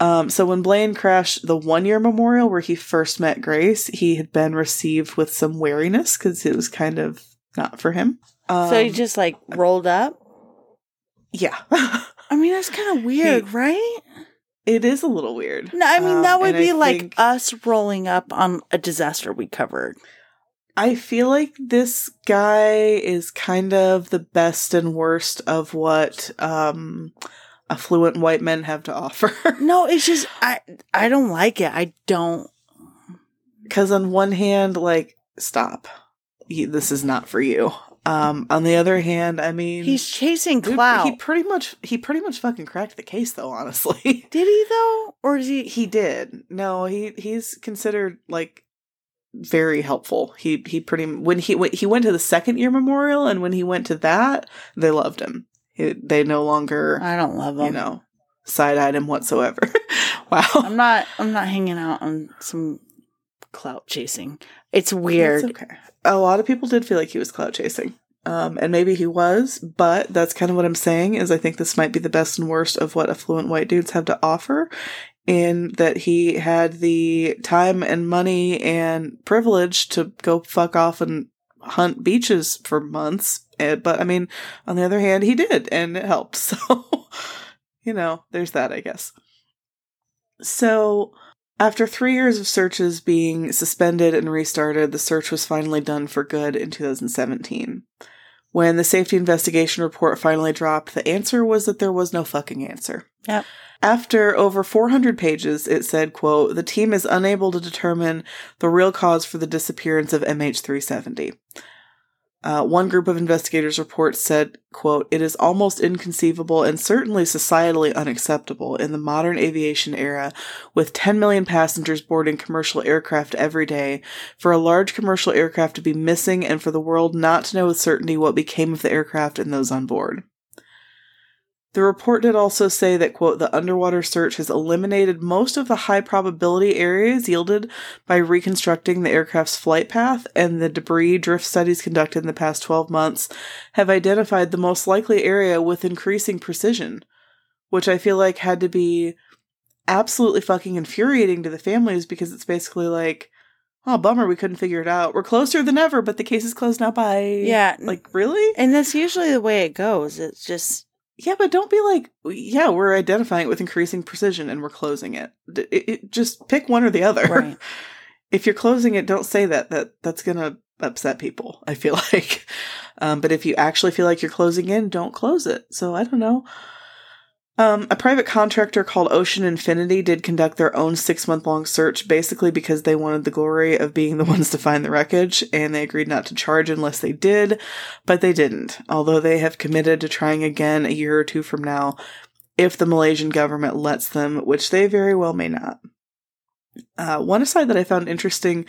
Um, so when Blaine crashed the one year memorial where he first met Grace, he had been received with some wariness because it was kind of not for him. Um, so he just like rolled up. yeah, <laughs> I mean, that's kind of weird, right? it is a little weird. No, I mean Um, that would be I like think- us rolling up on a disaster we covered. I feel like this guy is kind of the best and worst of what um, affluent white men have to offer. <laughs> No, it's just I I don't like it. I don't. Because on one hand, like, stop, He- this is not for you. Um, on the other hand, I mean, He's chasing dude. He pretty much he pretty much fucking cracked the case, though. Honestly, <laughs> Did he though, or is he? he did. No, he he's considered like very helpful. He he pretty when he when he went to the second year memorial, and when he went to that, they loved him. He, they no longer I don't love them. you know side item whatsoever. <laughs> wow, I'm not. I'm not hanging out on some clout chasing. It's weird. It's okay. A lot of people did feel like he was clout chasing. Um, and maybe he was, but that's kind of what I'm saying is I think this might be the best and worst of what affluent white dudes have to offer in that he had the time and money and privilege to go fuck off and hunt beaches for months. Eh, But I mean, on the other hand, he did and it helped. <laughs> So, you know, there's that, I guess. So, after three years of searches being suspended and restarted, the search was finally done for good in 2017. When the safety investigation report finally dropped, the answer was that there was no fucking answer. Yep. After over 400 pages, it said, quote, the team is unable to determine the real cause for the disappearance of MH370. Uh, one group of investigators reports said, quote, it is almost inconceivable and certainly societally unacceptable in the modern aviation era with 10 million passengers boarding commercial aircraft every day for a large commercial aircraft to be missing and for the world not to know with certainty what became of the aircraft and those on board. The report did also say that, quote, the underwater search has eliminated most of the high probability areas yielded by reconstructing the aircraft's flight path, and the debris drift studies conducted in the past 12 months have identified the most likely area with increasing precision, which I feel like had to be absolutely fucking infuriating to the families because it's basically like, oh, bummer, we couldn't figure it out. We're closer than ever, but the case is closed now. Bye. Yeah. Like, really? And that's usually the way it goes. It's just Yeah, but don't be like, yeah, we're identifying it with increasing precision and we're closing it. It, it- just pick one or the other. right. <laughs> if you're closing it, don't say that. That that's gonna upset people. I feel <laughs> like. Um, but if you actually feel like you're closing in, don't close it. So I don't know. Um, a private contractor called Ocean Infinity did conduct their own six month long search, basically because they wanted the glory of being the <laughs> ones to find the wreckage, and they agreed not to charge unless they did, but they didn't. Although they have committed to trying again a year or two from now, if the Malaysian government lets them, which they very well may not. Uh, one aside that I found interesting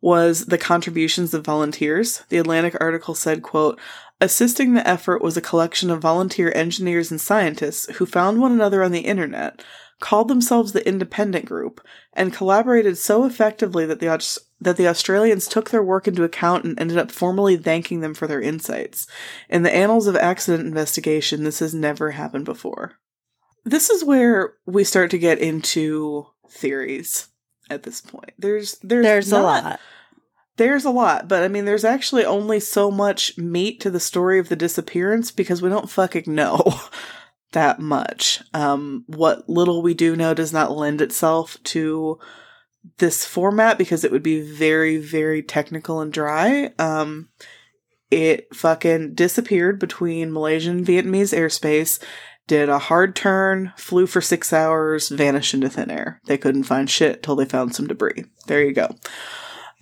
was the contributions of volunteers. The Atlantic article said, quote, Assisting the effort was a collection of volunteer engineers and scientists who found one another on the internet, called themselves the Independent Group, and collaborated so effectively that the Aus- that the Australians took their work into account and ended up formally thanking them for their insights. In the annals of accident investigation, this has never happened before. This is where we start to get into theories at this point. There's there's There's a lot. There's a lot, but I mean, there's actually only so much meat to the story of the disappearance because we don't fucking know <laughs> that much. Um, what little we do know does not lend itself to this format because it would be very, very technical and dry. Um, it fucking disappeared between Malaysian Vietnamese airspace, did a hard turn, flew for six hours, vanished into thin air. They couldn't find shit till they found some debris. There you go.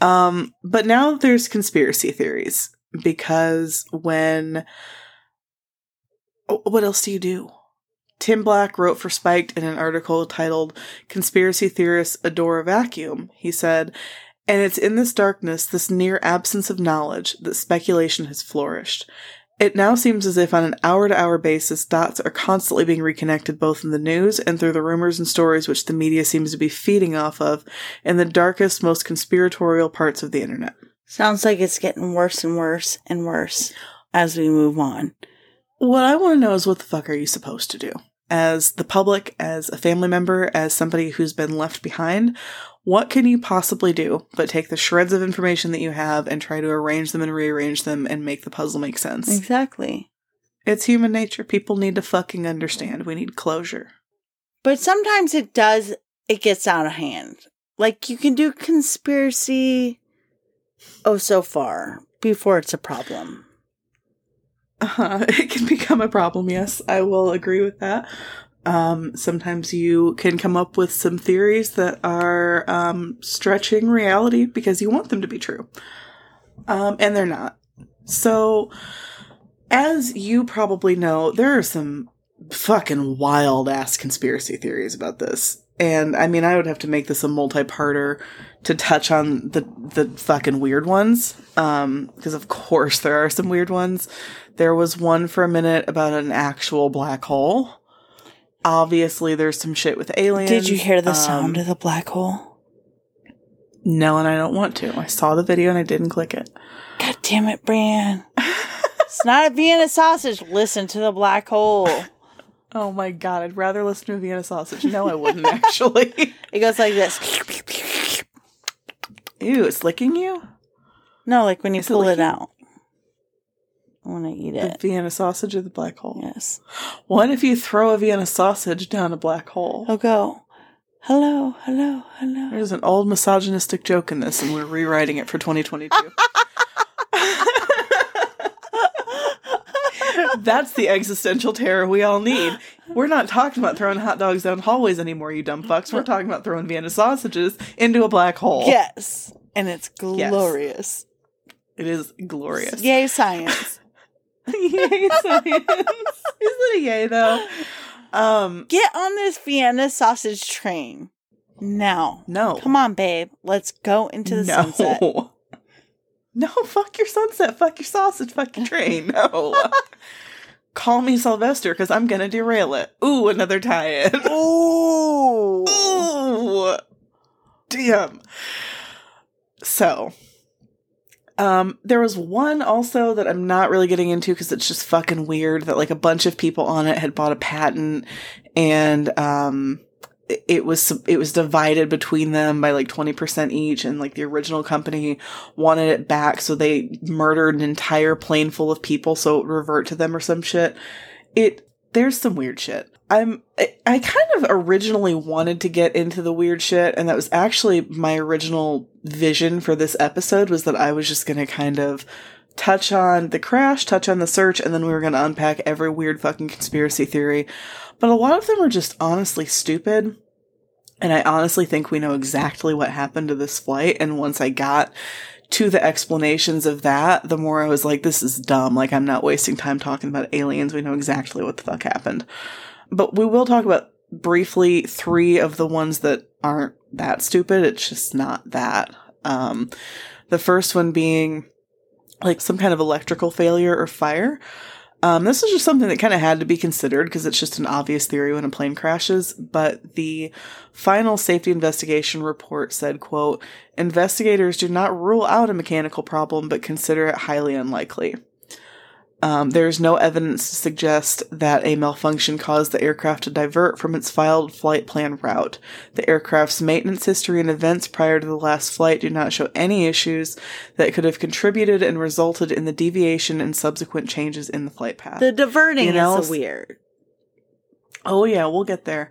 Um, but now there's conspiracy theories because when Oh, what else do you do? Tim Black wrote for Spiked in an article titled Conspiracy Theorists Adore a Vacuum. He said, and it's in this darkness, this near absence of knowledge, that speculation has flourished. It now seems as if on an hour to hour basis, dots are constantly being reconnected both in the news and through the rumors and stories which the media seems to be feeding off of in the darkest, most conspiratorial parts of the internet. Sounds like it's getting worse and worse and worse as we move on. What I want to know is what the fuck are you supposed to do? As the public, as a family member, as somebody who's been left behind, what can you possibly do but take the shreds of information that you have and try to arrange them and rearrange them and make the puzzle make sense? Exactly. It's human nature. People need to fucking understand. We need closure. But sometimes it does, it gets out of hand. Like you can do conspiracy oh so far before it's a problem. Uh, <laughs> it can become a problem, yes. I will agree with that. Um, sometimes you can come up with some theories that are um, stretching reality because you want them to be true. Um, and they're not. So, as you probably know, there are some fucking wild ass conspiracy theories about this. And I mean, I would have to make this a multi-parter to touch on the the fucking weird ones. Um, because of course there are some weird ones. There was one for a minute about an actual black hole. Obviously, there's some shit with aliens. Did you hear the sound Um, of the black hole? No, and I don't want to. I saw the video and I didn't click it. God damn it, Bran. <laughs> it's not a Vienna sausage. Listen to the black hole. Oh my god, I'd rather listen to a Vienna sausage. No, I wouldn't <laughs> actually. It goes like this. Ew, it's licking you? No, like when you Is pull it licking? out. I want to eat The it. Vienna sausage or the black hole? Yes. What if you throw a Vienna sausage down a black hole? I'll go. Hello, hello, hello. There's an old misogynistic joke in this, and we're rewriting it for 2022. That's the existential terror we all need. We're not talking about throwing hot dogs down hallways anymore, you dumb fucks. We're talking about throwing Vienna sausages into a black hole. Yes. And it's glorious. It is glorious. Yay, science. <laughs> yay, science. is it a yay though? Um Get on this Vienna sausage train. Now. no. Come on, babe. Let's go into the no. sunset. <laughs> No, fuck your sunset, fuck your sausage, fuck your train. No. <laughs> Call me Sylvester because I'm gonna derail it. Ooh, another tie-in. Ooh. Ooh. Damn. So, um, there was one also that I'm not really getting into because it's just fucking weird that like a bunch of people on it had bought a patent and um it- was it was divided between them by like 20% each and like the original company wanted it back so they murdered an entire plane full of people so it would revert to them or some shit. It there's some weird shit i'm I, I kind of originally wanted to get into the weird shit and that was actually my original vision for this episode was that i was just going to kind of touch on the crash touch on the search and then we were going to unpack every weird fucking conspiracy theory but a lot of them are just honestly stupid and I honestly think we know exactly what happened to this flight. And once I got to the explanations of that, the more I was like, this is dumb. Like, I'm not wasting time talking about aliens. We know exactly what the fuck happened. But we will talk about briefly three of the ones that aren't that stupid. It's just not that. Um, the first one being like some kind of electrical failure or fire. Um, this is just something that kind of had to be considered because it's just an obvious theory when a plane crashes. But the final safety investigation report said, quote, investigators do not rule out a mechanical problem, but consider it highly unlikely. Um, there is no evidence to suggest that a malfunction caused the aircraft to divert from its filed flight plan route. The aircraft's maintenance history and events prior to the last flight do not show any issues that could have contributed and resulted in the deviation and subsequent changes in the flight path. The diverting The is so weird. Oh yeah, we'll get there.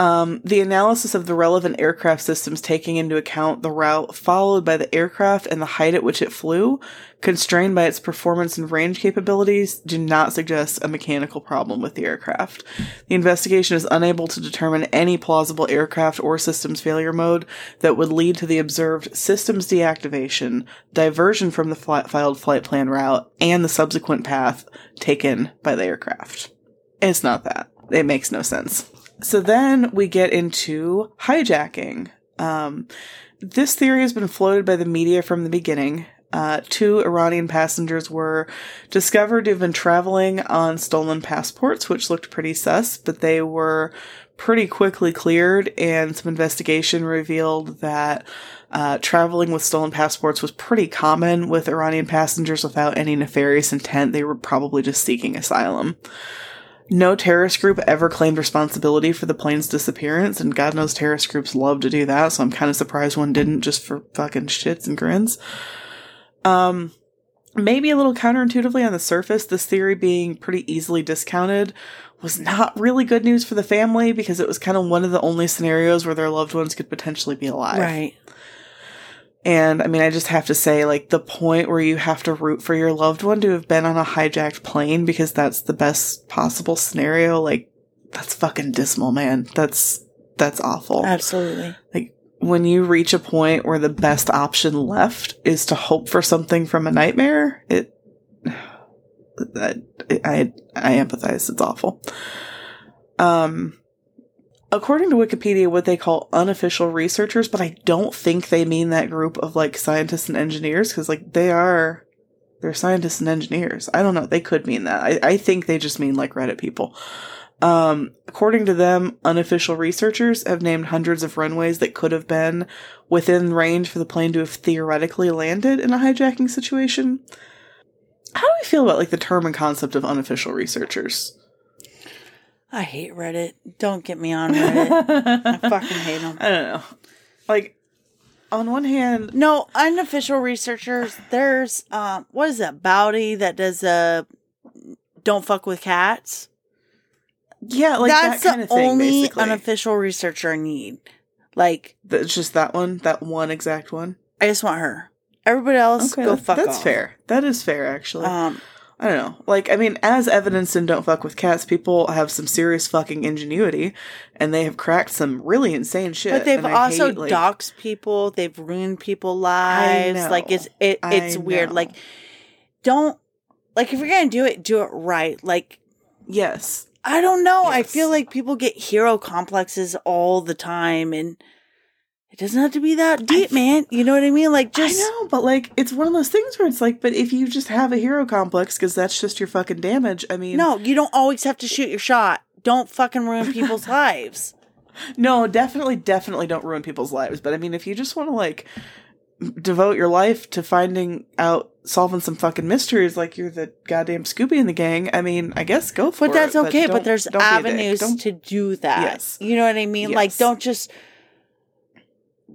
Um, the analysis of the relevant aircraft systems taking into account the route followed by the aircraft and the height at which it flew, constrained by its performance and range capabilities, do not suggest a mechanical problem with the aircraft. The investigation is unable to determine any plausible aircraft or systems failure mode that would lead to the observed systems deactivation, diversion from the filed flight plan route, and the subsequent path taken by the aircraft. It's not that. It makes no sense. So then we get into hijacking. Um, this theory has been floated by the media from the beginning. Uh, two Iranian passengers were discovered to have been traveling on stolen passports, which looked pretty sus, but they were pretty quickly cleared, and some investigation revealed that uh, traveling with stolen passports was pretty common with Iranian passengers without any nefarious intent. They were probably just seeking asylum. No terrorist group ever claimed responsibility for the plane's disappearance, and God knows terrorist groups love to do that, so I'm kind of surprised one didn't just for fucking shits and grins. Um, maybe a little counterintuitively on the surface, this theory being pretty easily discounted was not really good news for the family because it was kind of one of the only scenarios where their loved ones could potentially be alive. Right. And I mean, I just have to say, like, the point where you have to root for your loved one to have been on a hijacked plane because that's the best possible scenario, like, that's fucking dismal, man. That's, that's awful. Absolutely. Like, when you reach a point where the best option left is to hope for something from a nightmare, it, <sighs> I, I, I empathize. It's awful. Um, according to Wikipedia, what they call unofficial researchers, but I don't think they mean that group of like scientists and engineers because like they are, they're scientists and engineers. I don't know. They could mean that. I, I think they just mean like Reddit people. Um, according to them, unofficial researchers have named hundreds of runways that could have been within range for the plane to have theoretically landed in a hijacking situation. How do we feel about like the term and concept of unofficial researchers? I hate Reddit. Don't get me on Reddit. I <laughs> fucking hate them. I don't know. Like, on one hand, No, unofficial researchers. There's um, what is that? Baudi that does uh, don't fuck with cats. yeah, like That's that kind the of thing. only basically. unofficial researcher I need. Like, It's just that one, that one exact one. I just want her. Everybody else, go that- fuck that's off. fair. That is fair, actually. Um, I don't know. Like, I mean, as evidenced in Don't Fuck with Cats, people have some serious fucking ingenuity, and they have cracked some really insane shit. But they've also hate, like- doxed people. They've ruined people's lives. Like it's it, I it's weird. know. Like don't like if you're gonna do it, do it right. Like Yes. I don't know. I feel like people get hero complexes all the time, and doesn't have to be that deep, man. You know what I mean? Like just I know, but like, it's one of those things where it's like, but if you just have a hero complex, because that's just your fucking damage. I mean, no. You don't always have to shoot your shot. Don't fucking ruin people's <laughs> lives. no, definitely, definitely don't ruin people's lives. But I mean, if you just want to like devote your life to finding out, solving some fucking mysteries, like you're the goddamn Scooby in the gang, I mean, I guess go for But it. that's okay. But, don't- there's don't be a dick. avenues to do that. Yes. You know what I mean? Like, don't just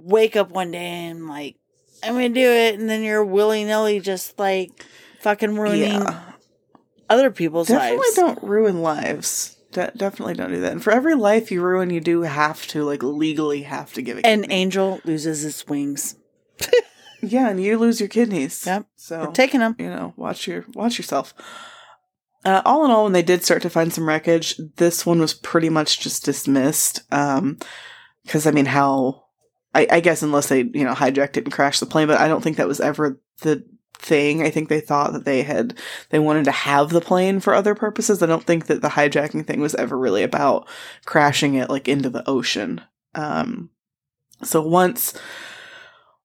wake up one day and like, I'm gonna do it, and then you're willy nilly just like fucking ruining yeah. other people's Definitely lives. Definitely don't ruin lives. De- definitely don't do that. And for every life you ruin, you do have to like legally have to give it. An angel loses its wings. <laughs> Yeah, and you lose your kidneys. Yep. So We're taking them. you know, watch your watch yourself. Uh, all in all, when they did start to find some wreckage, this one was pretty much just dismissed. Um, because I mean, how? I, I guess unless they you know hijacked it and crashed the plane, but I don't think that was ever the thing. I think they thought that they had they wanted to have the plane for other purposes. I don't think that the hijacking thing was ever really about crashing it like into the ocean. Um, so once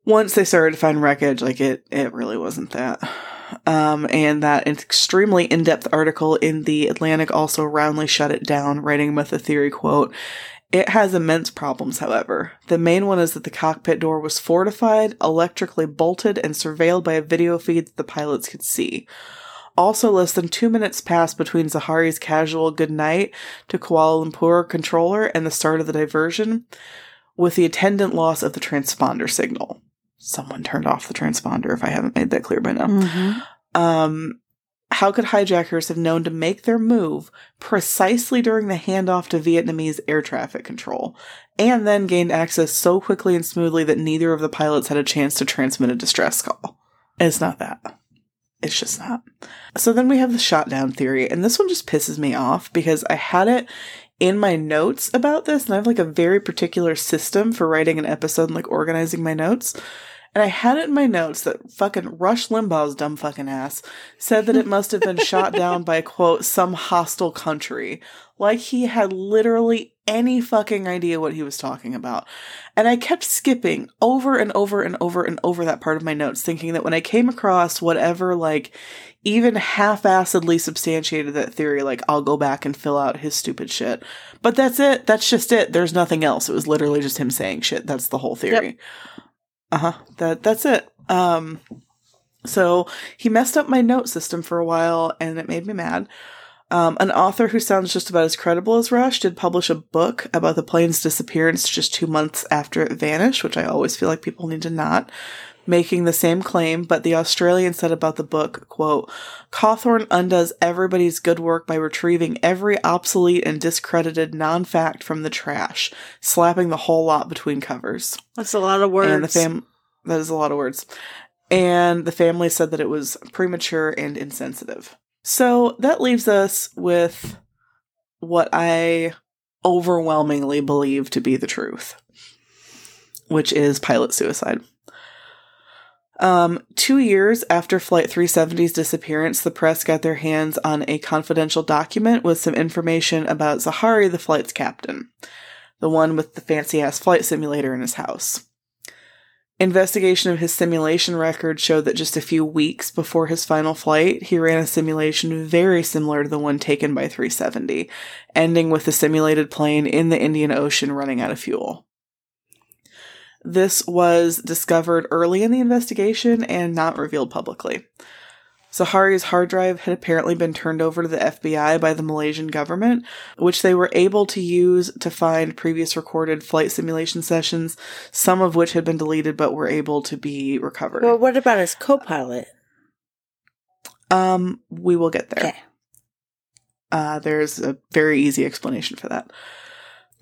once they started to find wreckage, like it, it really wasn't that. Um, and that extremely in-depth article in the Atlantic also roundly shut it down, writing with the theory quote, it has immense problems, however. The main one is that the cockpit door was fortified, electrically bolted, and surveilled by a video feed that the pilots could see. Also, less than two minutes passed between Zaharie's casual goodnight to Kuala Lumpur controller and the start of the diversion, with the attendant loss of the transponder signal. Someone turned off the transponder if I haven't made that clear by now. Mhm. Um, how could hijackers have known to make their move precisely during the handoff to Vietnamese air traffic control, and then gained access so quickly and smoothly that neither of the pilots had a chance to transmit a distress call? It's not that. It's just not. So then we have the shot down theory, and this one just pisses me off because I had it in my notes about this, and I have like a very particular system for writing an episode and like organizing my notes. And I had it in my notes that fucking Rush Limbaugh's dumb fucking ass said that it <laughs> must have been shot down by quote some hostile country. Like he had literally any fucking idea what he was talking about. And I kept skipping over and over and over and over that part of my notes, thinking that when I came across whatever like even half-assedly substantiated that theory, like I'll go back and fill out his stupid shit. But that's it. That's just it. There's nothing else. It was literally just him saying shit. That's the whole theory. Uh-huh. That that's it. Um so he messed up my note system for a while and it made me mad. Um, an author who sounds just about as credible as Rush did publish a book about the plane's disappearance just two months after it vanished, which I always feel like people need to not, making the same claim, but the Australian said about the book, quote, Cawthorne undoes everybody's good work by retrieving every obsolete and discredited non-fact from the trash, slapping the whole lot between covers. That's a lot of words. And the fam that is a lot of words. And the family said that it was premature and insensitive. So that leaves us with what I overwhelmingly believe to be the truth, which is pilot suicide. Um, two years after Flight 370's disappearance, the press got their hands on a confidential document with some information about Zaharie, the flight's captain, the one with the fancy ass flight simulator in his house. Investigation of his simulation record showed that just a few weeks before his final flight, he ran a simulation very similar to the one taken by 370, ending with the simulated plane in the Indian Ocean running out of fuel. This was discovered early in the investigation and not revealed publicly. Zaharie's hard drive had apparently been turned over to the FBI by the Malaysian government, which they were able to use to find previous recorded flight simulation sessions, some of which had been deleted but were able to be recovered. Well, what about his co-pilot? um, we will get there. Okay. Uh, there's a very easy explanation for that.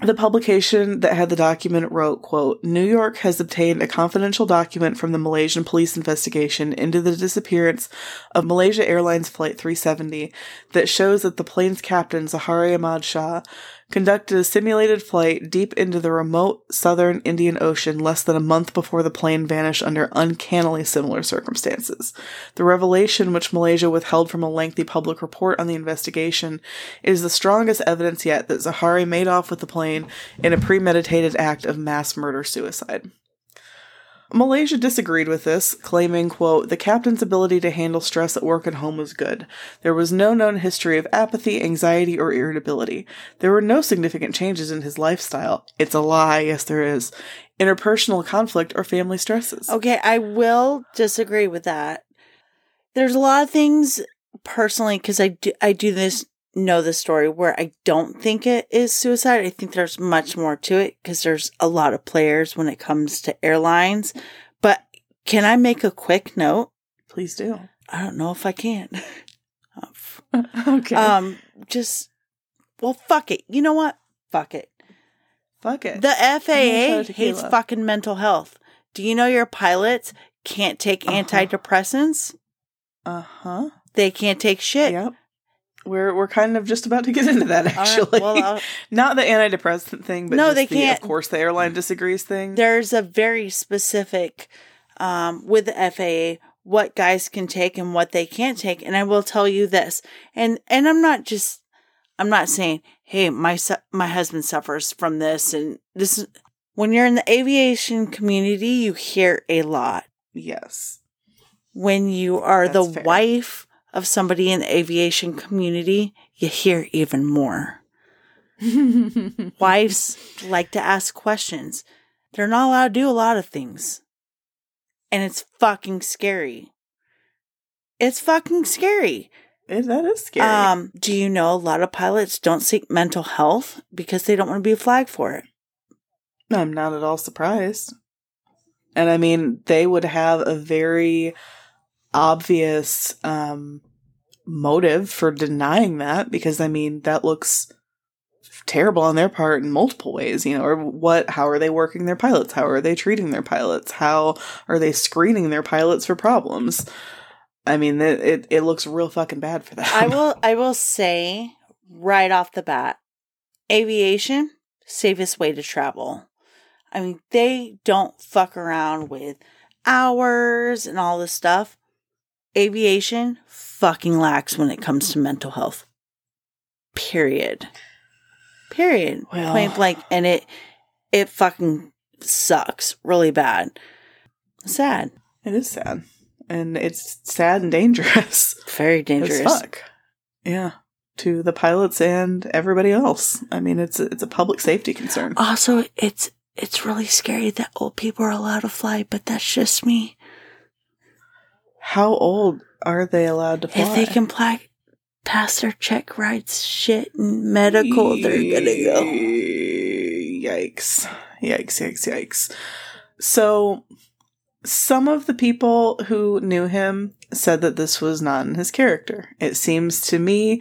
The publication that had the document wrote, quote, New York has obtained a confidential document from the Malaysian police investigation into the disappearance of Malaysia Airlines Flight 370 that shows that the plane's captain, Zaharie Ahmad Shah, conducted a simulated flight deep into the remote southern Indian Ocean less than a month before the plane vanished under uncannily similar circumstances. The revelation, which Malaysia withheld from a lengthy public report on the investigation, is the strongest evidence yet that Zaharie made off with the plane in a premeditated act of mass murder suicide. Malaysia disagreed with this, claiming, quote, the captain's ability to handle stress at work and home was good. There was no known history of apathy, anxiety, or irritability. There were no significant changes in his lifestyle. It's a lie, yes there is. Interpersonal conflict or family stresses. Okay, I will disagree with that. There's a lot of things personally because I do, I do this know the story where I don't think it is suicide. I think there's much more to it because there's a lot of players when it comes to airlines. But can I make a quick note? Please do. I don't know if I can. <laughs> <laughs> okay. um, just well, fuck it. You know what? Fuck it. Fuck it. The FAA hates fucking mental health. Do you know your pilots can't take Uh-huh. antidepressants? uh huh. They can't take shit. Yep. We're we're kind of just about to get into that All right, actually. well, uh, <laughs> Not the antidepressant thing, but No, just they the, can't- Of course, the airline disagrees thing. there's a very specific um, with the FAA what guys can take and what they can't take. And I will tell you this, and and I'm not just I'm not saying, hey, my su- my husband suffers from this, and this. is- When you're in the aviation community, you hear a lot. yes. When you are That's the fair. wife of somebody in the aviation community, you hear even more. <laughs> Wives like to ask questions. They're not allowed to do a lot of things. And it's fucking scary. It's fucking scary. That is scary. Um, do you know a lot of pilots don't seek mental health because they don't want to be flagged for it? I'm not at all surprised. And I mean, they would have a very obvious um, motive for denying that because I mean, that looks terrible on their part in multiple ways, you know, or what, how are they working their pilots? How are they treating their pilots? How are they screening their pilots for problems? I mean, it, it, it looks real fucking bad for them. I <laughs> will I will say right off the bat, aviation, safest way to travel. I mean, they don't fuck around with hours and all this stuff. Aviation fucking lacks when it comes to mental health. Period. Period. Well- Point blank. And it it fucking sucks really bad. Sad. It is sad. And it's sad and dangerous. <laughs> Very dangerous. Fuck. Yeah. To the pilots and everybody else. I mean, it's a, it's a public safety concern. Also, it's it's really scary that old people are allowed to fly, but that's just me. How old are they allowed to fly? If they can pla- pass their check rides, shit, and medical, they're gonna go. Yikes. Yikes, yikes, yikes. So, some of the people who knew him said that this was not in his character. It seems to me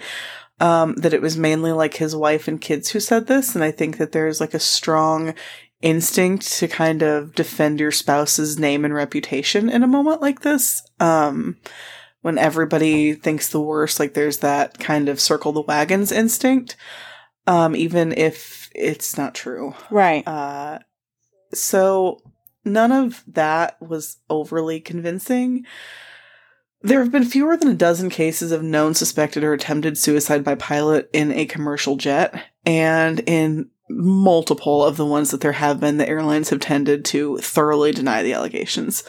um, that it was mainly like his wife and kids who said this, and I think that there's like a strong instinct to kind of defend your spouse's name and reputation in a moment like this. Um, when everybody thinks the worst, like there's that kind of circle the wagons instinct, um, even if it's not true. Right. Uh, so none of that was overly convincing. There have been fewer than a dozen cases of known suspected or attempted suicide by pilot in a commercial jet, and in multiple of the ones that there have been, the airlines have tended to thoroughly deny the allegations.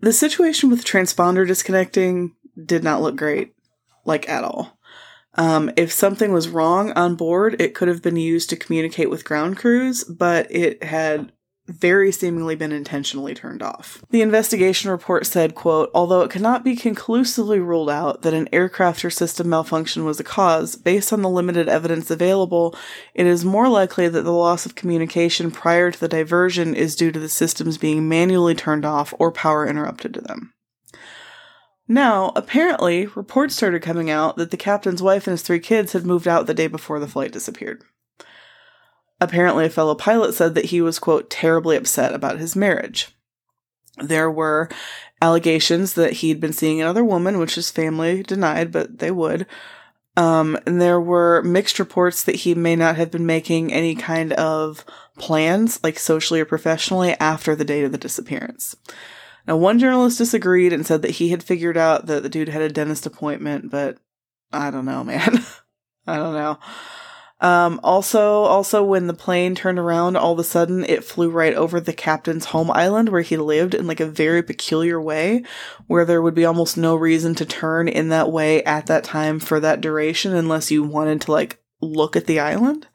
The situation with transponder disconnecting did not look great, like at all. Um, if something was wrong on board, it could have been used to communicate with ground crews, but it had very seemingly been intentionally turned off. The investigation report said, quote, although it cannot be conclusively ruled out that an aircraft or system malfunction was the cause, based on the limited evidence available, it is more likely that the loss of communication prior to the diversion is due to the systems being manually turned off or power interrupted to them. Now, apparently, reports started coming out that the captain's wife and his three kids had moved out the day before the flight disappeared. Apparently, a fellow pilot said that he was, quote, terribly upset about his marriage. There were allegations that he'd been seeing another woman, which his family denied, but they would. Um, and there were mixed reports that he may not have been making any kind of plans, like socially or professionally, after the date of the disappearance. Now, one journalist disagreed and said that he had figured out that the dude had a dentist appointment, but I don't know, man. <laughs> I don't know. Um, also, also when the plane turned around, all of a sudden it flew right over the captain's home island where he lived in like a very peculiar way, where there would be almost no reason to turn in that way at that time for that duration unless you wanted to like look at the island.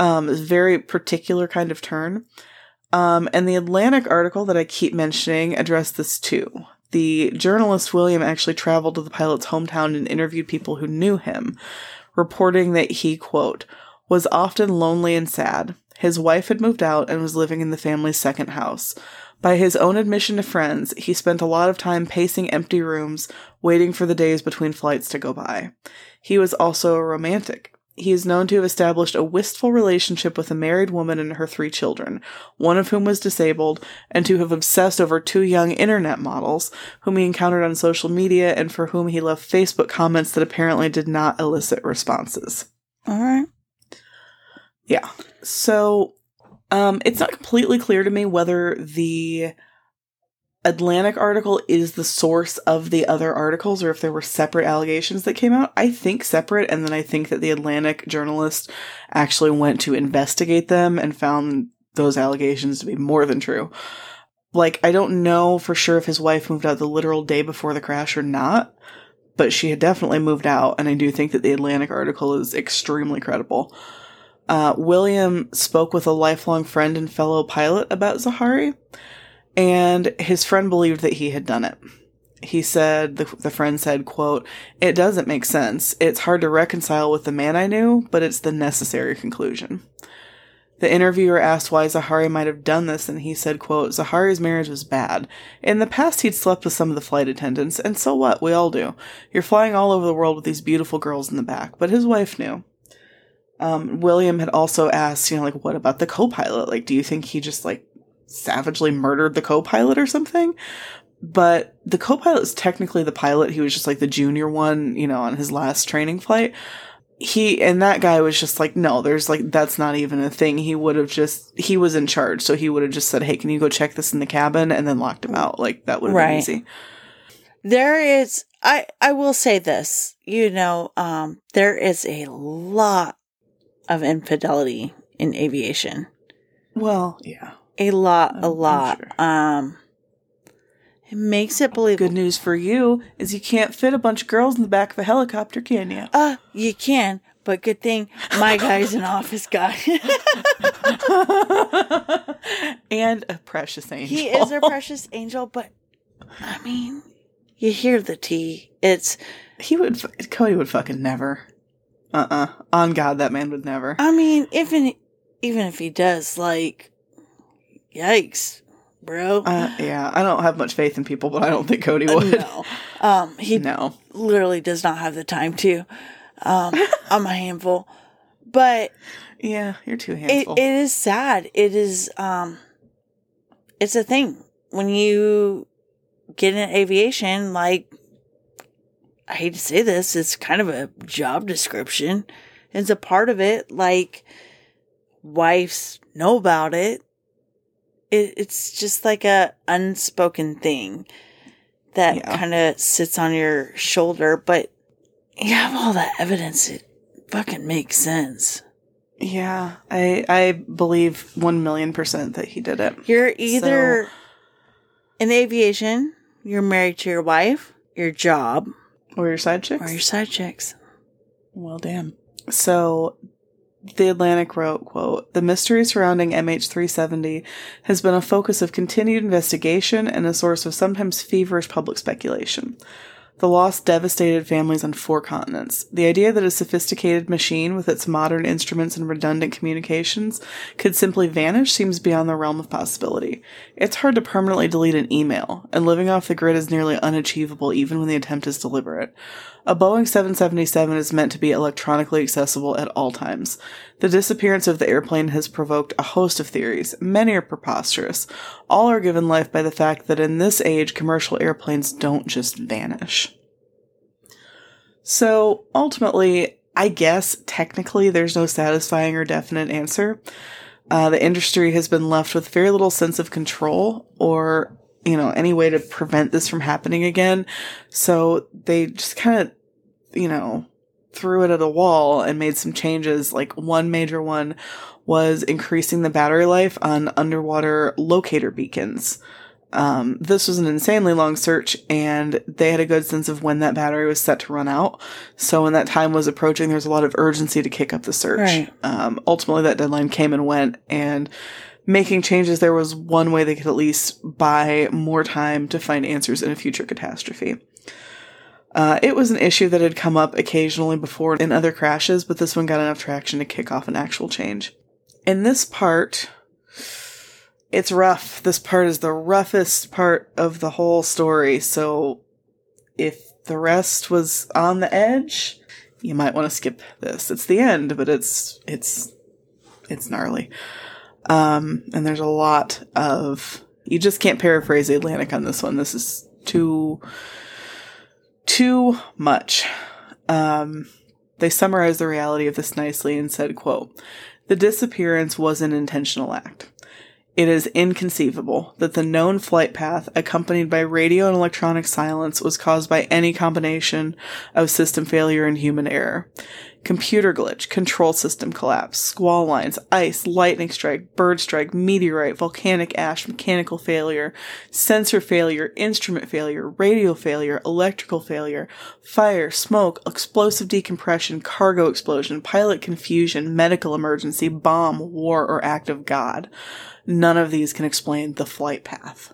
Um, it's very particular kind of turn. Um, and the Atlantic article that I keep mentioning addressed this too. The journalist William actually traveled to the pilot's hometown and interviewed people who knew him reporting that he, quote, was often lonely and sad. His wife had moved out and was living in the family's second house. By his own admission to friends, he spent a lot of time pacing empty rooms, waiting for the days between flights to go by. He was also a romantic. He is known to have established a wistful relationship with a married woman and her three children, one of whom was disabled, and to have obsessed over two young internet models, whom he encountered on social media and for whom he left Facebook comments that apparently did not elicit responses. All right. Yeah. So, um, it's not completely clear to me whether the Atlantic article is the source of the other articles or if there were separate allegations that came out. I think separate, and then I think that the Atlantic journalist actually went to investigate them and found those allegations to be more than true. Like, I don't know for sure if his wife moved out the literal day before the crash or not, but she had definitely moved out, and I do think that the Atlantic article is extremely credible. Uh, William spoke with a lifelong friend and fellow pilot about Zaharie and his friend believed that he had done it. He said, the, the friend said, quote, It doesn't make sense. It's hard to reconcile with the man I knew, but it's the necessary conclusion. The interviewer asked why Zaharie might have done this, and he said, quote, Zaharie's marriage was bad. In the past, he'd slept with some of the flight attendants, and so what? We all do. You're flying all over the world with these beautiful girls in the back, but his wife knew. Um, William had also asked, you know, like, what about the co-pilot? Like, do you think he just, like, savagely murdered the co-pilot or something. But the co-pilot is technically the pilot. He was just like the junior one, you know, on his last training flight. He and that guy was just like, no, there's like that's not even a thing. He would have just he was in charge, so he would have just said, "Hey, can you go check this in the cabin?" and then locked him out. Like that would have Right. been easy. There is I I will say this, you know, um there is a lot of infidelity in aviation. Well, yeah. A lot, I'm- a lot. sure. Um it makes it believable. Good news for you is you can't fit a bunch of girls in the back of a helicopter, can you? Uh, you can, but good thing my guy's an office guy. <laughs> and a precious angel. he is a precious angel, but I mean, you hear the tea. It's He would. Cody would fucking never. Uh uh On God, that man would never. I mean, even even if he does, like, yikes, bro. Uh, yeah, I don't have much faith in people, but I don't think Cody would. no, um, he <laughs> No. literally does not have the time to. Um, I'm a handful, but Yeah, you're too it, it is sad. It is um, it's a thing when you get in aviation. Like, I hate to say this, it's kind of a job description. It's a part of it. Like, wives know about it. It it's just like a unspoken thing that Yeah. kind of sits on your shoulder, but you have all that evidence. It fucking makes sense. yeah, I I believe one million percent that he did it. You're either in aviation, you're married to your wife, your job, Or your side chicks. or your side chicks. Well, damn. So, the Atlantic wrote, quote, The mystery surrounding MH370 has been a focus of continued investigation and a source of sometimes feverish public speculation. The loss devastated families on four continents. The idea that a sophisticated machine with its modern instruments and redundant communications could simply vanish seems beyond the realm of possibility. It's hard to permanently delete an email, and living off the grid is nearly unachievable even when the attempt is deliberate. A Boeing 777 is meant to be electronically accessible at all times. The disappearance of the airplane has provoked a host of theories. Many are preposterous. All are given life by the fact that in this age, commercial airplanes don't just vanish. So ultimately, I guess technically there's no satisfying or definite answer. Uh, the industry has been left with very little sense of control or you know, any way to prevent this from happening again. So they just kind of, you know, threw it at a wall and made some changes. Like one major one was increasing the battery life on underwater locator beacons. Um, this was an insanely long search and they had a good sense of when that battery was set to run out. So when that time was approaching, there was a lot of urgency to kick up the search. Right. Um, ultimately that deadline came and went and making changes there was one way they could at least buy more time to find answers in a future catastrophe. Uh, it was an issue that had come up occasionally before in other crashes, but this one got enough traction to kick off an actual change. In this part, it's rough. This part is the roughest part of the whole story, so if the rest was on the edge, you might want to skip this. It's the end, but it's it's it's gnarly. Um, and there's a lot of you just can't paraphrase Atlantic on this one. This is too too much. Um, they summarized the reality of this nicely and said, quote, the disappearance was an intentional act. It is inconceivable that the known flight path, accompanied by radio and electronic silence, was caused by any combination of system failure and human error. Computer glitch, control system collapse, squall lines, ice, lightning strike, bird strike, meteorite, volcanic ash, mechanical failure, sensor failure, instrument failure, radio failure, electrical failure, fire, smoke, explosive decompression, cargo explosion, pilot confusion, medical emergency, bomb, war, or act of God. None of these can explain the flight path.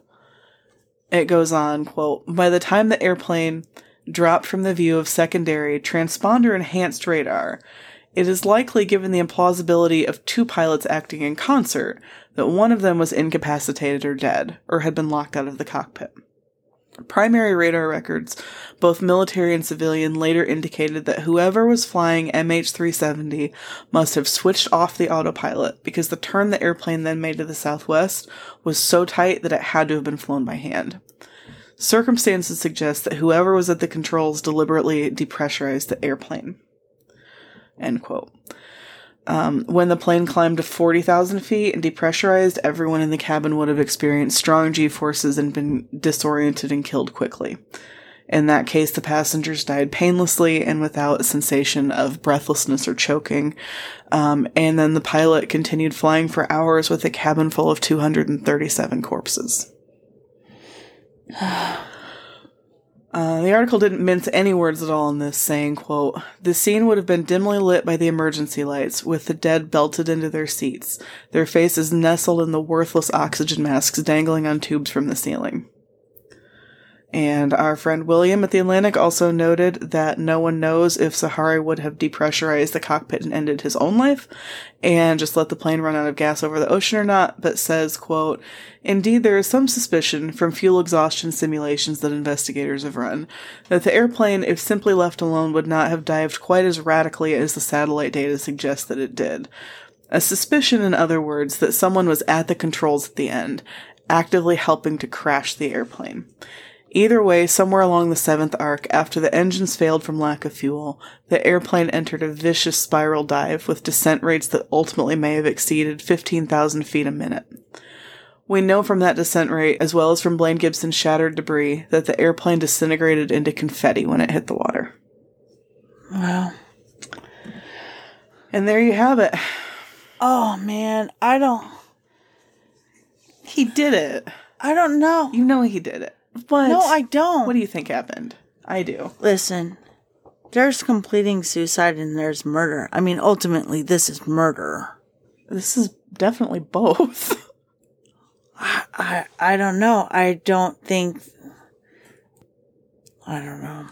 It goes on, quote, by the time the airplane dropped from the view of secondary transponder enhanced radar, it is likely, given the implausibility of two pilots acting in concert, that one of them was incapacitated or dead, or had been locked out of the cockpit. Primary radar records, both military and civilian, later indicated that whoever was flying MH370 must have switched off the autopilot because the turn the airplane then made to the southwest was so tight that it had to have been flown by hand. Circumstances suggest that whoever was at the controls deliberately depressurized the airplane. End quote. Um, when the plane climbed to 40,000 feet and depressurized, everyone in the cabin would have experienced strong G forces and been disoriented and killed quickly. In that case, the passengers died painlessly and without sensation of breathlessness or choking. Um, and then the pilot continued flying for hours with a cabin full of 237 corpses. <sighs> Uh, the article didn't mince any words at all in this, saying, quote, The scene would have been dimly lit by the emergency lights, with the dead belted into their seats, their faces nestled in the worthless oxygen masks dangling on tubes from the ceiling. And our friend William at the Atlantic also noted that no one knows if Zaharie would have depressurized the cockpit and ended his own life and just let the plane run out of gas over the ocean or not, but says, quote, Indeed, there is some suspicion from fuel exhaustion simulations that investigators have run that the airplane, if simply left alone, would not have dived quite as radically as the satellite data suggests that it did. A suspicion, in other words, that someone was at the controls at the end, actively helping to crash the airplane. Either way, somewhere along the seventh arc, after the engines failed from lack of fuel, the airplane entered a vicious spiral dive with descent rates that ultimately may have exceeded 15,000 feet a minute. We know from that descent rate, as well as from Blaine Gibson's shattered debris, that the airplane disintegrated into confetti when it hit the water. Wow. And there you have it. Oh man, I don't He did it. I don't know. You know he did it. What? No, I don't. What do you think happened? I do. Listen, there's completing suicide and there's murder. I mean, ultimately, this is murder. This is definitely both. I <laughs> I I don't know. I don't think. I don't know.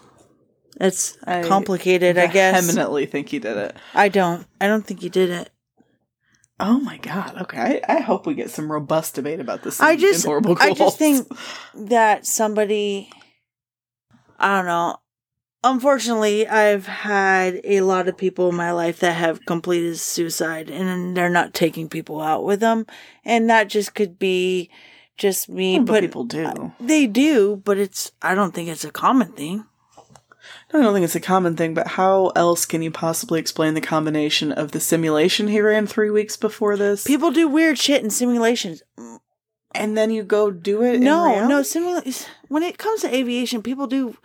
It's I complicated, I guess. I eminently think he did it. I don't. I don't think he did it. Oh my god. Okay. I, I hope we get some robust debate about this. I just, horrible I just think that somebody, I don't know. Unfortunately, I've had a lot of people in my life that have completed suicide and they're not taking people out with them. And that just could be just me. Yeah, but put- people do. They do, but it's, I don't think it's a common thing. I don't think it's a common thing, but how else can you possibly explain the combination of the simulation he ran three weeks before this, People do weird shit in simulations. and then you go do it? No, no, simula- when it comes to aviation, people do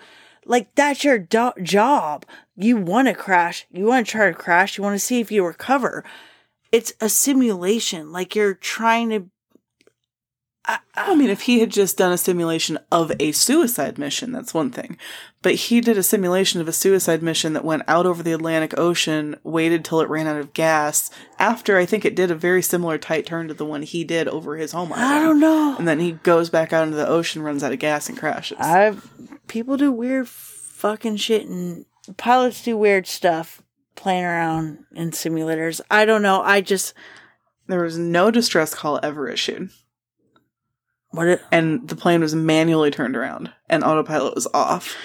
like that's your do- job. You want to crash, you want to try to crash, you want to see if you recover. It's a simulation. Like you're trying to. I mean, if he had just done a simulation of a suicide mission, that's one thing. But he did a simulation of a suicide mission that went out over the Atlantic Ocean, waited till it ran out of gas, after I think it did a very similar tight turn to the one he did over his home island. I don't know. And then he goes back out into the ocean, runs out of gas, and crashes. I people do weird fucking shit and pilots do weird stuff playing around in simulators. I don't know. I just there was no distress call ever issued. What it, and the plane was manually turned around and autopilot was off.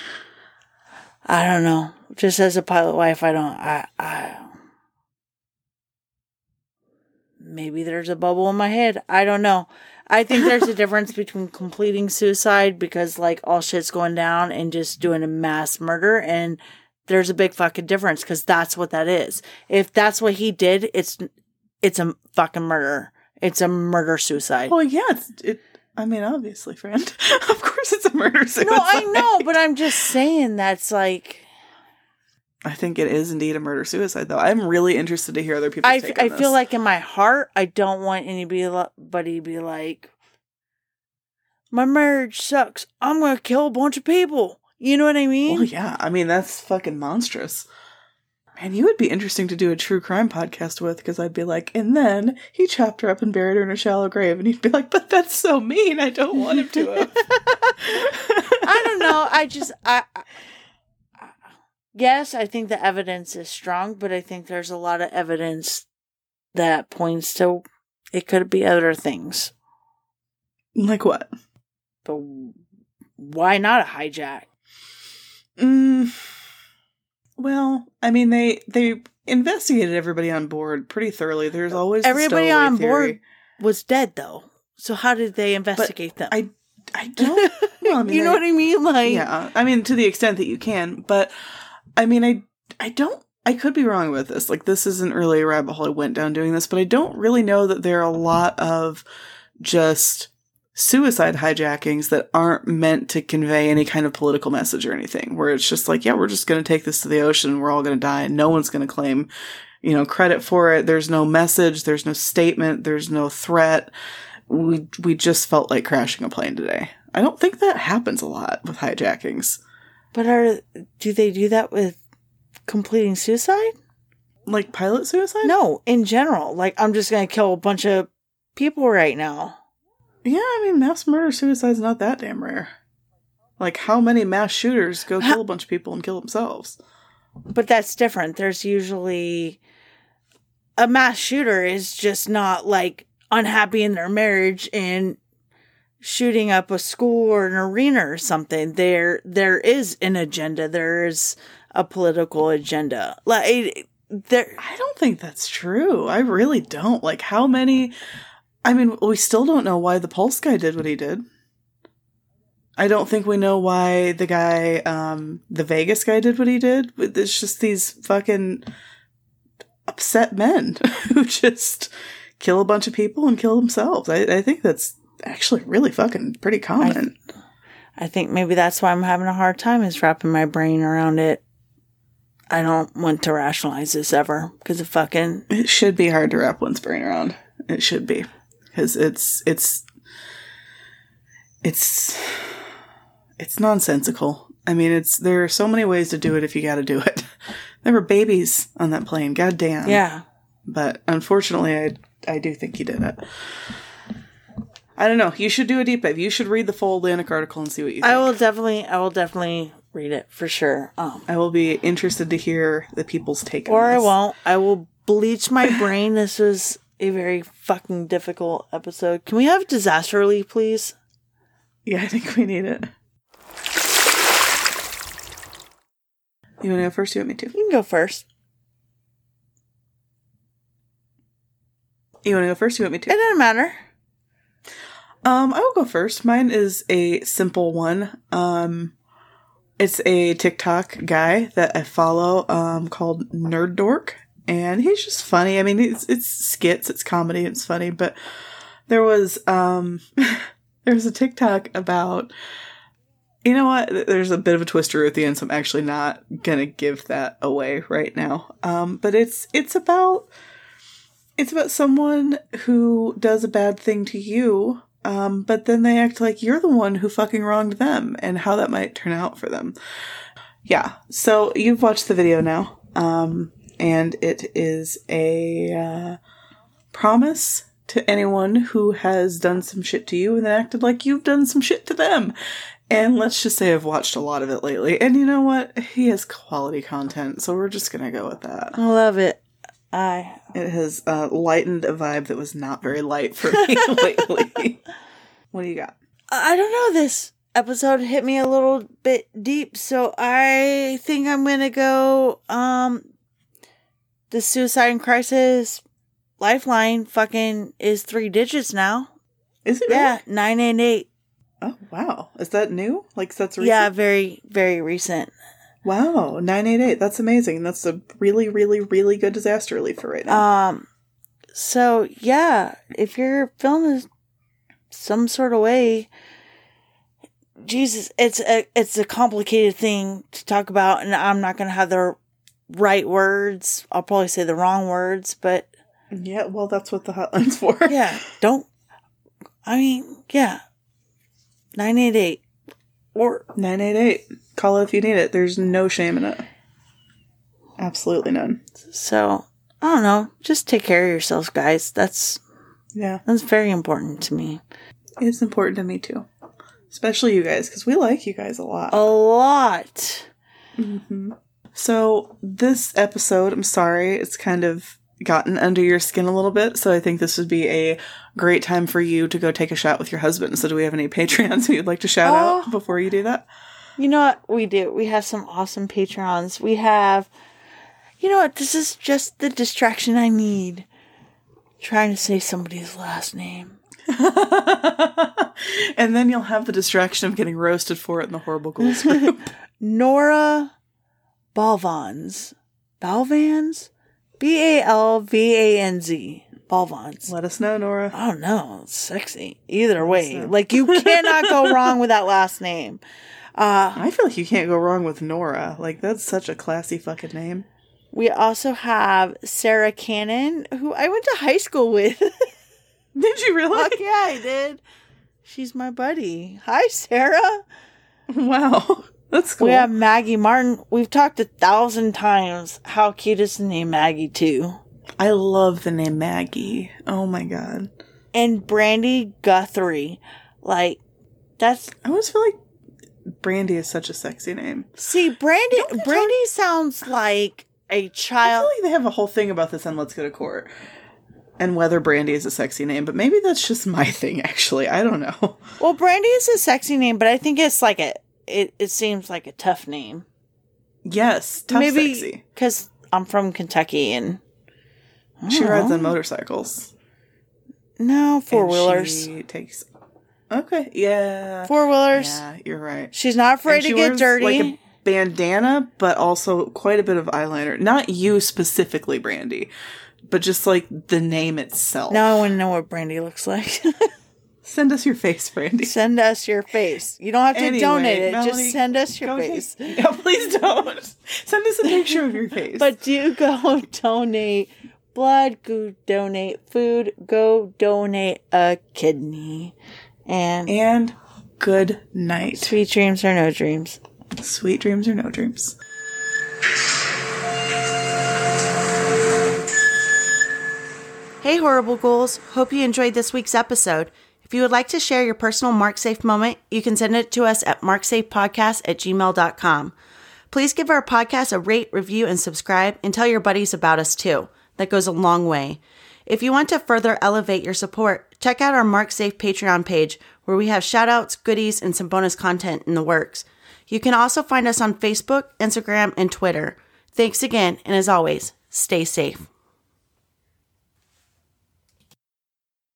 I don't know. Just as a pilot wife, I don't. I. I. Maybe there's a bubble in my head. I don't know. I think there's a <laughs> difference between completing suicide because like all shit's going down and just doing a mass murder and there's a big fucking difference because that's what that is. If that's what he did, it's it's a fucking murder. It's a murder suicide. Well, yeah, it's, it. I mean, obviously, friend. <laughs> of course, it's a murder suicide. no, I know, but I'm just saying that's like I think it is indeed a murder suicide, though. I'm really interested to hear other people's I, take on I feel like in my heart, I don't want anybody to be like, my marriage sucks. I'm going to kill a bunch of people. You know what I mean? Well, yeah. I mean, that's fucking monstrous. Man, you would be interesting to do a true crime podcast with because I'd be like, and then he chopped her up and buried her in a shallow grave, and he'd be like, but that's so mean. I don't want him to. <laughs> I don't know. I just, I, I- yes, I think the evidence is strong, but I think there's a lot of evidence that points to it could be other things. like what? But why not a hijack? Mm, well, I mean, they they investigated everybody on board pretty thoroughly. There's always Everybody on board theory. was dead, though. So how did they investigate them? I I don't. <laughs> Well, I mean, you know I- what I mean? Like, Yeah, I mean, to the extent that you can, but I mean, I I don't. I could be wrong with this. Like, this isn't really a rabbit hole I went down doing this, but I don't really know that there are a lot of just suicide hijackings that aren't meant to convey any kind of political message or anything. Where it's just like, yeah, we're just going to take this to the ocean, and we're all going to die, and no one's going to claim, you know, credit for it. There's no message. There's no statement. There's no threat. We we just felt like crashing a plane today. I don't think that happens a lot with hijackings. but are do they do that with completing suicide? Like pilot suicide? No, in general. Like I'm just gonna kill a bunch of people right now. Yeah, I mean, mass murder suicide's not that damn rare. Like, how many mass shooters go kill a bunch of people and kill themselves? But that's different. There's usually a mass shooter is just not like unhappy in their marriage and shooting up a school or an arena or something. There there is an agenda. There is a political agenda. Like there I don't think that's true. I really don't. Like, how many. I mean, we still don't know why the Pulse guy did what he did. I don't think we know why the guy, um, the Vegas guy did what he did. It's just these fucking upset men <laughs> who just kill a bunch of people and kill themselves. I, I think that's actually really fucking pretty common. I think maybe that's why I'm having a hard time is wrapping my brain around it. I don't want to rationalize this ever because it fucking it should be hard to wrap one's brain around. It should be because it's it's it's it's nonsensical. I mean, it's there are so many ways to do it if you got to do it. <laughs> There were babies on that plane. God damn. yeah. But unfortunately, I I do think he did it. I don't know. You should do a deep dive. You should read the full Atlantic article and see what you think. I will definitely, I will definitely read it for sure. Um, I will be interested to hear the people's take on or I won't. I will bleach my brain. This was a very fucking difficult episode. Can we have disasterly, please? Yeah, I think we need it. You want to go first? You want me to? You can go first. You want to go first? You want me to? It doesn't matter. Um, I will go first. Mine is a simple one. Um, it's a TikTok guy that I follow, um, called Nerd Dork, and he's just funny. I mean, it's it's skits, it's comedy, it's funny. But there was um, <laughs> there was a TikTok about. You know what? There's a bit of a twister at the end, so I'm actually not gonna give that away right now. Um, but it's it's about it's about someone who does a bad thing to you, um, but then they act like you're the one who fucking wronged them and how that might turn out for them. Yeah, so you've watched the video now, um, and it is a uh, promise to anyone who has done some shit to you and then acted like you've done some shit to them. And let's just say I've watched a lot of it lately. And you know what? He has quality content, so we're just gonna go with that. I love it. I It has uh, lightened a vibe that was not very light for me <laughs> lately. What do you got? I don't know. This episode hit me a little bit deep, so I think I'm gonna go. Um, the suicide and crisis lifeline fucking is three digits now. Is it? Yeah, really? nine eight eight. Oh wow. Is that new? Like that's recent? Yeah, very very recent. Wow. Nine eight eight. That's amazing. That's a really really really good disaster relief for right now. Um, so yeah, if you're feeling some sort of way, Jesus, it's a it's a complicated thing to talk about, and I'm not gonna have the right words. I'll probably say the wrong words, but yeah. Well, that's what the hotline's for. <laughs> yeah, don't. I mean, yeah, nine eight eight or Nine eight eight. Call it if you need it. There's no shame in it. Absolutely none. so. I don't know. Just take care of yourselves, guys. That's Yeah. that's very important to me. It's important to me too. Especially you guys, because we like you guys a lot. A lot. Mm-hmm. So, this episode, I'm sorry, it's kind of gotten under your skin a little bit. So, I think this would be a great time for you to go take a shot with your husband. So, do we have any <laughs> Patreons who you'd like to shout Oh. out before you do that? You know what we do? We have some awesome patrons. We have, you know what? This is just the distraction I need. Trying to say somebody's last name. <laughs> and then you'll have the distraction of getting roasted for it in the Horrible Ghouls <laughs> group. Nora Balvanz. Balvanz? B A L V A N Z. Balvanz. Let us know, Nora. I don't know. It's sexy. Either way. Like, you <laughs> cannot go wrong with that last name. Uh, I feel like you can't go wrong with Nora. Like, that's such a classy fucking name. We also have Sarah Cannon, who I went to high school with. <laughs> Did you really? Fuck yeah, I did. She's my buddy. Hi, Sarah. <laughs> Wow. That's cool. We have Maggie Martin. We've talked a thousand times. How cute is the name Maggie, too? I love the name Maggie. Oh my god. And Brandy Guthrie. Like, that's. I always feel like Brandy is such a sexy name. See, Brandy. think Brandy sounds like a I feel child. like they have a whole thing about this on Let's Go to Court. And whether Brandy is a sexy name, but maybe that's just my <laughs> thing, actually. I don't know. Well, Brandy is a sexy name, but I think it's like a. It, it seems like a tough name. Yes, tough Maybe sexy. because I'm from Kentucky and. She don't rides on motorcycles. No, four wheelers. She takes. Okay, yeah. Four wheelers. Yeah, you're right. She's not afraid And to get dirty. Like a bandana, but also quite a bit of eyeliner. Not you specifically, Brandy, but just like the name itself. now I want to know what Brandy looks like. <laughs> Send us your face, Brandy. send us your face. You don't have to Anyway, donate it. Melanie, just send us your Go take- face. <laughs> Please don't. Send us a picture of your face. But do go <laughs> donate blood, go donate food, go donate a kidney. And and good night. sweet dreams or no dreams. Sweet dreams or no dreams. Hey, Horrible Ghouls. Hope you enjoyed this week's episode. If you would like to share your personal MarkSafe moment, you can send it to us at marksafepodcast at gmail.com. Please give our podcast a rate, review, and subscribe, and tell your buddies about us too. That goes a long way. If you want to further elevate your support, check out our MarkSafe Patreon page where we have shoutouts, goodies, and some bonus content in the works. You can also find us on Facebook, Instagram, and Twitter. Thanks again, and as always, stay safe.